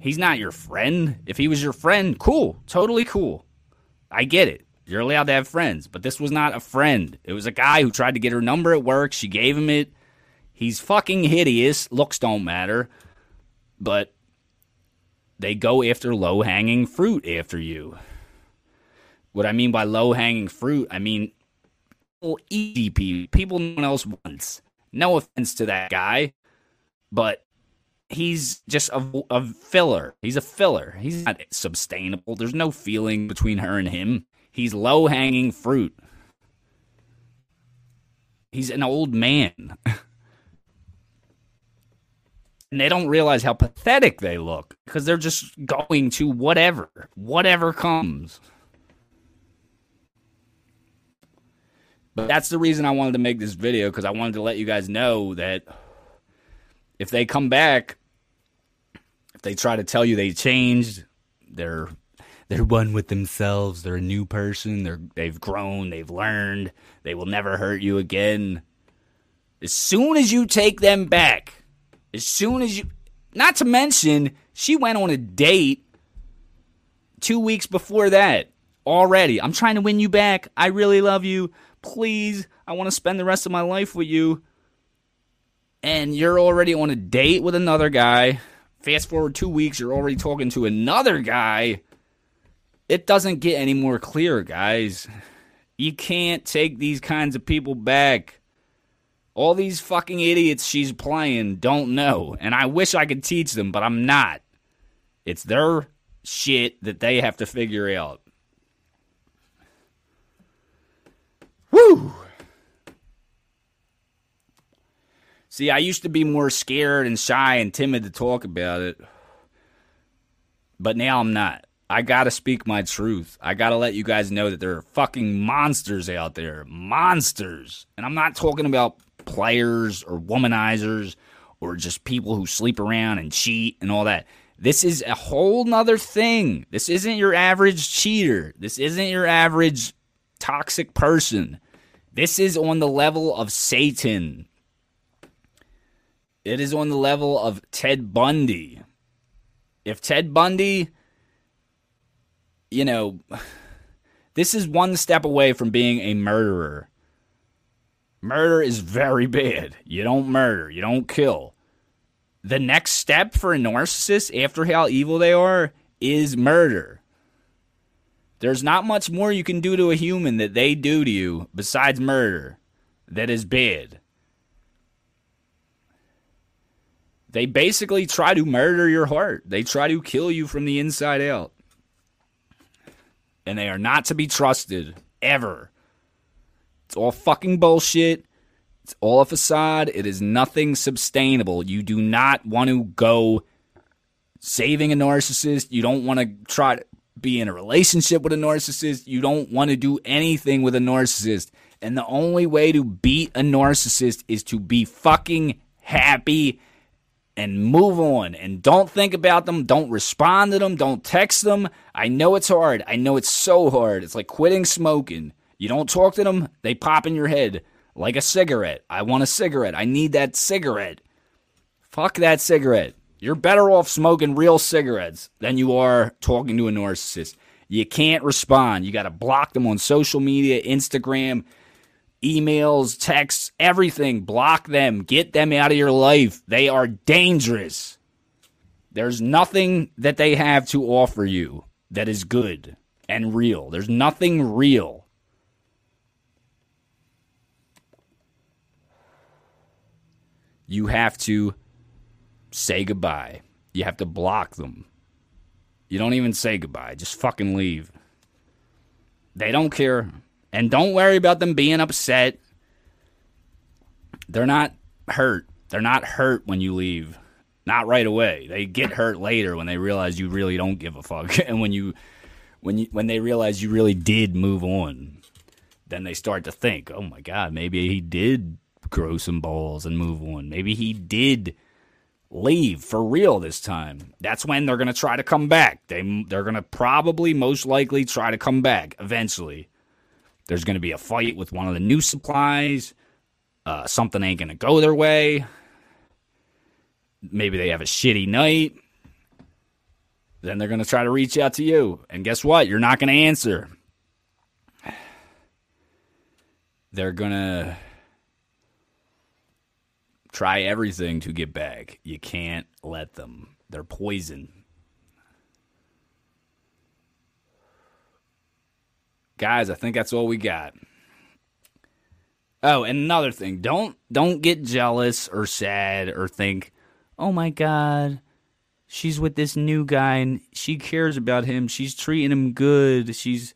He's not your friend. If he was your friend, cool. Totally cool. I get it. You're allowed to have friends, but this was not a friend. It was a guy who tried to get her number at work. She gave him it. He's fucking hideous. Looks don't matter. But they go after low hanging fruit after you. What I mean by low hanging fruit, I mean people, people no one else wants. No offense to that guy, but he's just a, a filler. He's a filler. He's not sustainable. There's no feeling between her and him. He's low hanging fruit. He's an old man. (laughs) and they don't realize how pathetic they look because they're just going to whatever, whatever comes. But that's the reason I wanted to make this video because I wanted to let you guys know that if they come back, if they try to tell you they changed, they're they're one with themselves. They're a new person. They're they've grown. They've learned. They will never hurt you again. As soon as you take them back, as soon as you, not to mention, she went on a date two weeks before that already. I'm trying to win you back. I really love you. Please, I want to spend the rest of my life with you. And you're already on a date with another guy. Fast forward two weeks, you're already talking to another guy it doesn't get any more clear, guys. You can't take these kinds of people back. All these fucking idiots she's playing don't know, and I wish I could teach them, but I'm not. It's their shit that they have to figure out. Woo! See, I used to be more scared and shy and timid to talk about it, but now I'm not. I gotta speak my truth. I gotta let you guys know that there are fucking monsters out there. Monsters. And I'm not talking about players or womanizers or just people who sleep around and cheat and all that. This is a whole nother thing. This isn't your average cheater. This isn't your average toxic person. This is on the level of Satan. It is on the level of Ted Bundy. If Ted Bundy, you know, (sighs) this is one step away from being a murderer. Murder is very bad. You don't murder, you don't kill. The next step for a narcissist after how evil they are is murder. There's not much more you can do to a human that they do to you besides murder that is bad. They basically try to murder your heart. They try to kill you from the inside out. And they are not to be trusted ever. It's all fucking bullshit. It's all a facade. It is nothing sustainable. You do not want to go saving a narcissist. You don't want to try to be in a relationship with a narcissist. You don't want to do anything with a narcissist. And the only way to beat a narcissist is to be fucking happy and move on and don't think about them. Don't respond to them. Don't text them. I know it's hard. I know it's so hard. It's like quitting smoking. You don't talk to them, they pop in your head like a cigarette. I want a cigarette. I need that cigarette. Fuck that cigarette. You're better off smoking real cigarettes than you are talking to a narcissist. You can't respond. You got to block them on social media, Instagram, emails, texts, everything. Block them. Get them out of your life. They are dangerous. There's nothing that they have to offer you that is good and real. There's nothing real. You have to say goodbye. You have to block them. You don't even say goodbye. Just fucking leave. They don't care. And don't worry about them being upset. They're not hurt. They're not hurt when you leave. Not right away. They get hurt later when they realize you really don't give a fuck. (laughs) and when you when you when they realize you really did move on, then they start to think, "Oh my god, maybe he did grow some balls and move on. Maybe he did leave for real this time. That's when they're going to try to come back. They they're going to probably most likely try to come back eventually. There's going to be a fight with one of the new supplies. Uh, something ain't going to go their way. Maybe they have a shitty night. Then they're going to try to reach out to you. And guess what? You're not going to answer. They're going to try everything to get back. You can't let them. They're poison. Guys, I think that's all we got. Oh, and another thing, don't don't get jealous or sad or think, "Oh my god, she's with this new guy and she cares about him. She's treating him good. She's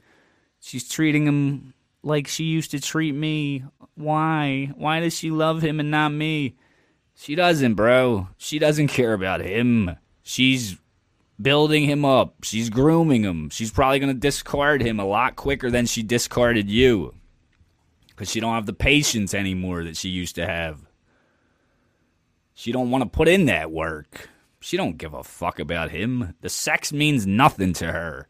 she's treating him like she used to treat me. Why? Why does she love him and not me?" She doesn't, bro. She doesn't care about him. She's building him up. She's grooming him. She's probably going to discard him a lot quicker than she discarded you. Cuz she don't have the patience anymore that she used to have. She don't want to put in that work. She don't give a fuck about him. The sex means nothing to her.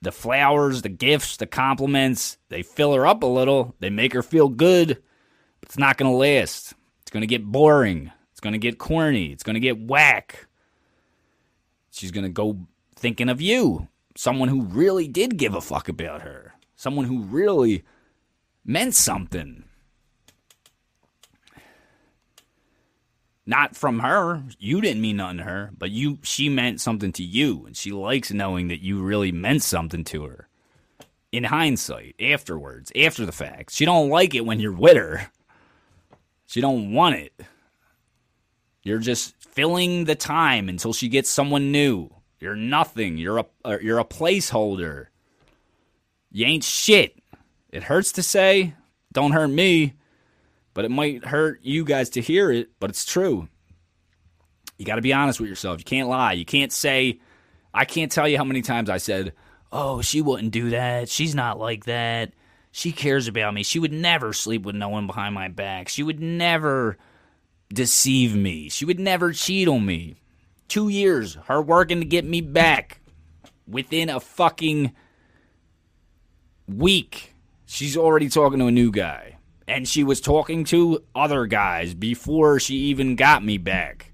The flowers, the gifts, the compliments, they fill her up a little. They make her feel good. But it's not going to last. It's going to get boring. It's going to get corny. It's going to get whack. She's going to go thinking of you, someone who really did give a fuck about her, someone who really meant something. Not from her. You didn't mean nothing to her, but you she meant something to you and she likes knowing that you really meant something to her. In hindsight, afterwards, after the fact. She don't like it when you're with her. She don't want it. You're just filling the time until she gets someone new. You're nothing. You're a uh, you're a placeholder. You ain't shit. It hurts to say. Don't hurt me, but it might hurt you guys to hear it. But it's true. You got to be honest with yourself. You can't lie. You can't say. I can't tell you how many times I said, "Oh, she wouldn't do that. She's not like that. She cares about me. She would never sleep with no one behind my back. She would never." deceive me. She would never cheat on me. Two years, her working to get me back. Within a fucking week, she's already talking to a new guy. And she was talking to other guys before she even got me back.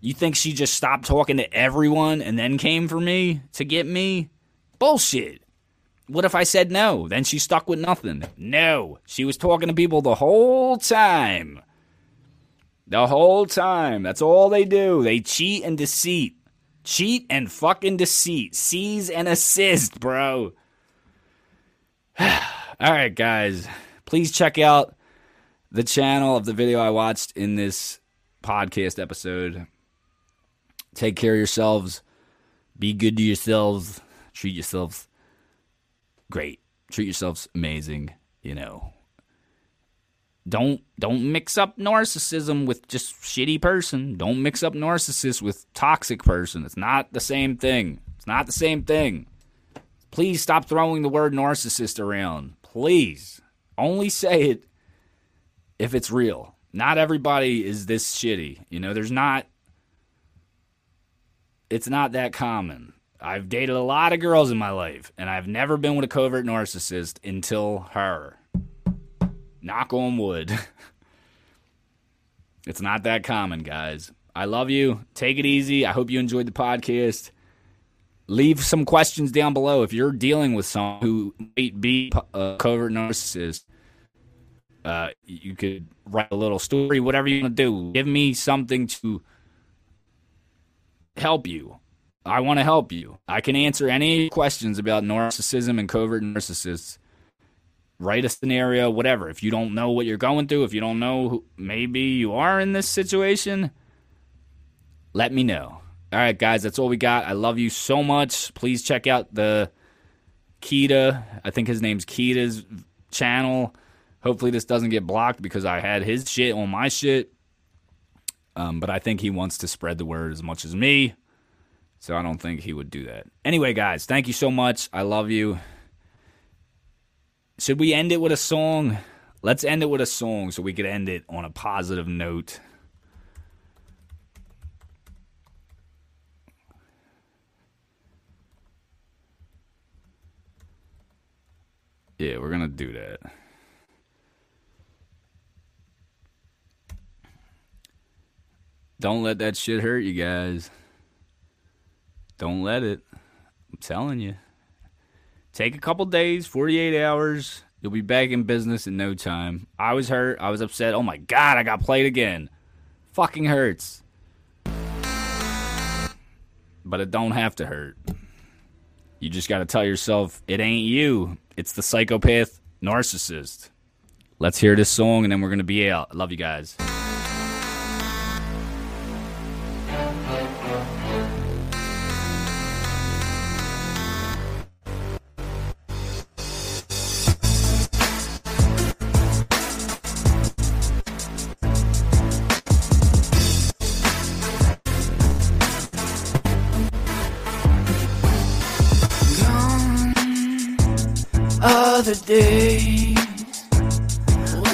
You think she just stopped talking to everyone and then came for me to get me? Bullshit. What if I said no? Then she stuck with nothing. No. She was talking to people the whole time. The whole time. That's all they do. They cheat and deceit. Cheat and fucking deceit. Seize and assist, bro. (sighs) all right, guys. Please check out the channel of the video I watched in this podcast episode. Take care of yourselves. Be good to yourselves. Treat yourselves great. Treat yourselves amazing, you know. Don't don't mix up narcissism with just shitty person. Don't mix up narcissist with toxic person. It's not the same thing. It's not the same thing. Please stop throwing the word narcissist around. Please. Only say it if it's real. Not everybody is this shitty. You know, there's not it's not that common. I've dated a lot of girls in my life, and I've never been with a covert narcissist until her. Knock on wood. (laughs) it's not that common, guys. I love you. Take it easy. I hope you enjoyed the podcast. Leave some questions down below if you're dealing with someone who might be a covert narcissist. Uh, you could write a little story, whatever you want to do. Give me something to help you I want to help you. I can answer any questions about narcissism and covert narcissists. Write a scenario, whatever. If you don't know what you're going through, if you don't know, who, maybe you are in this situation, let me know. All right, guys, that's all we got. I love you so much. Please check out the Kita. I think his name's Kita's channel. Hopefully, this doesn't get blocked because I had his shit on my shit. Um, but I think he wants to spread the word as much as me. So I don't think he would do that. Anyway, guys, thank you so much. I love you. Should we end it with a song? Let's end it with a song so we could end it on a positive note. Yeah, we're going to do that. Don't let that shit hurt you guys. Don't let it. I'm telling you. Take a couple days, 48 hours. You'll be back in business in no time. I was hurt. I was upset. Oh my God, I got played again. Fucking hurts. But it don't have to hurt. You just got to tell yourself it ain't you. It's the psychopath narcissist. Let's hear this song and then we're going to be out. I love you guys. Other day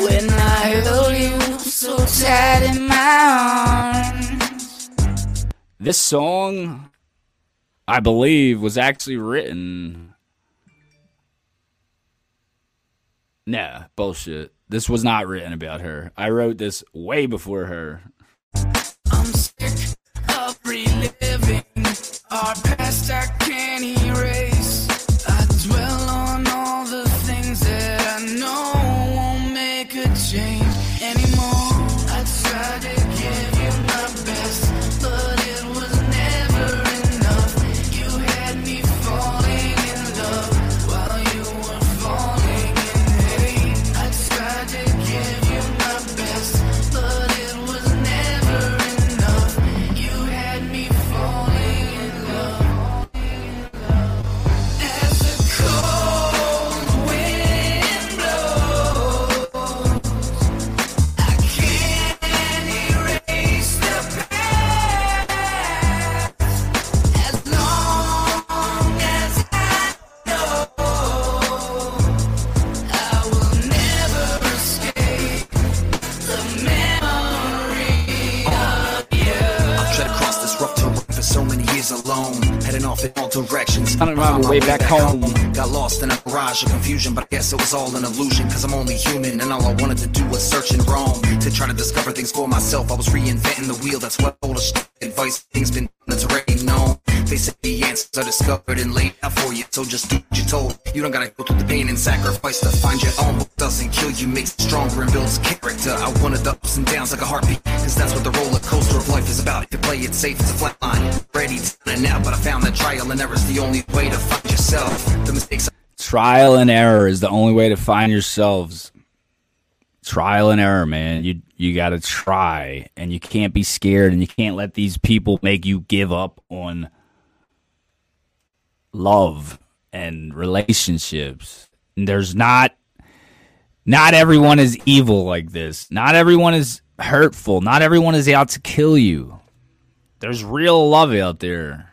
when I held you so tight in my arms. This song, I believe, was actually written. Nah, bullshit. This was not written about her. I wrote this way before her. I'm sick of reliving our past. I can't erase. Directions. I don't know my way back home. Got lost in a barrage of confusion, but I guess it was all an illusion. Cause I'm only human, and all I wanted to do was search and roam. To try to discover things for myself, I was reinventing the wheel. That's what all the advice things been that's already known. They say the answers are discovered and laid out for you, so just do what you're told. You don't gotta go through the pain and sacrifice to find your own. What doesn't kill you makes you stronger and builds character. I wanted the ups and downs like a heartbeat, cause that's what the roller coaster of life is about. If you play it safe, it's a flat line. Ready to and out, but I found that trial and error is the only way to find yourself. The mistakes Trial and error is the only way to find yourselves. Trial and error, man. You you got to try, and you can't be scared, and you can't let these people make you give up on love and relationships. And there's not not everyone is evil like this. Not everyone is hurtful. Not everyone is out to kill you. There's real love out there.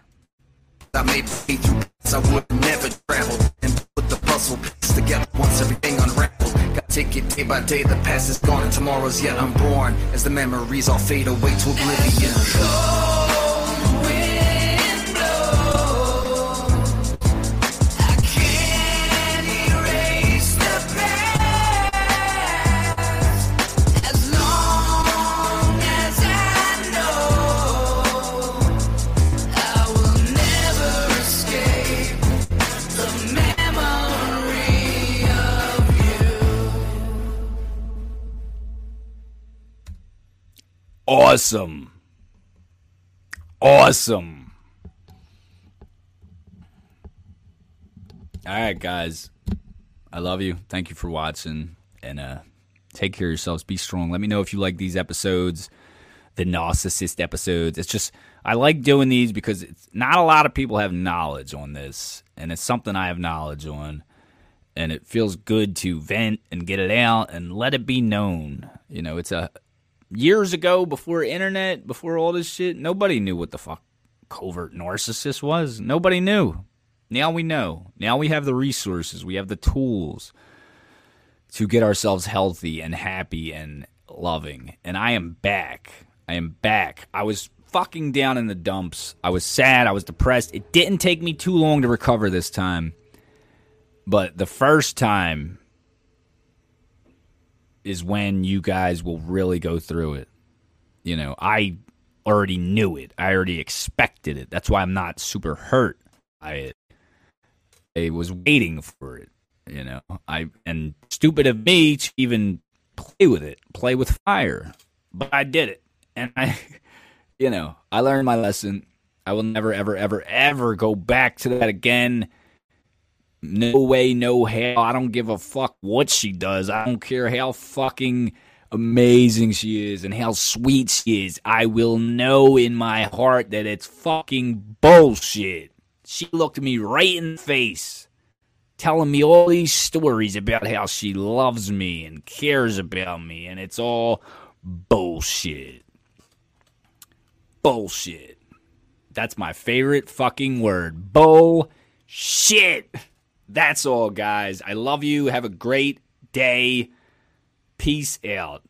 I made me through I would never travel and put the puzzle pieces together once everything unraveled. Got take it day by day. The past is gone and tomorrow's yet unborn as the memories all fade away to oblivion. Awesome. Awesome. All right, guys. I love you. Thank you for watching. And uh take care of yourselves. Be strong. Let me know if you like these episodes, the narcissist episodes. It's just I like doing these because it's not a lot of people have knowledge on this. And it's something I have knowledge on. And it feels good to vent and get it out and let it be known. You know, it's a years ago before internet, before all this shit, nobody knew what the fuck covert narcissist was. Nobody knew. Now we know. Now we have the resources, we have the tools to get ourselves healthy and happy and loving. And I am back. I am back. I was fucking down in the dumps. I was sad. I was depressed. It didn't take me too long to recover this time. But the first time is when you guys will really go through it. You know, I already knew it. I already expected it. That's why I'm not super hurt by it. I was waiting for it. You know, I and stupid of me to even play with it, play with fire. But I did it. And I (laughs) you know, I learned my lesson. I will never ever ever ever go back to that again. No way, no how. I don't give a fuck what she does. I don't care how fucking amazing she is and how sweet she is. I will know in my heart that it's fucking bullshit. She looked me right in the face, telling me all these stories about how she loves me and cares about me, and it's all bullshit. Bullshit. That's my favorite fucking word. Bullshit. That's all, guys. I love you. Have a great day. Peace out.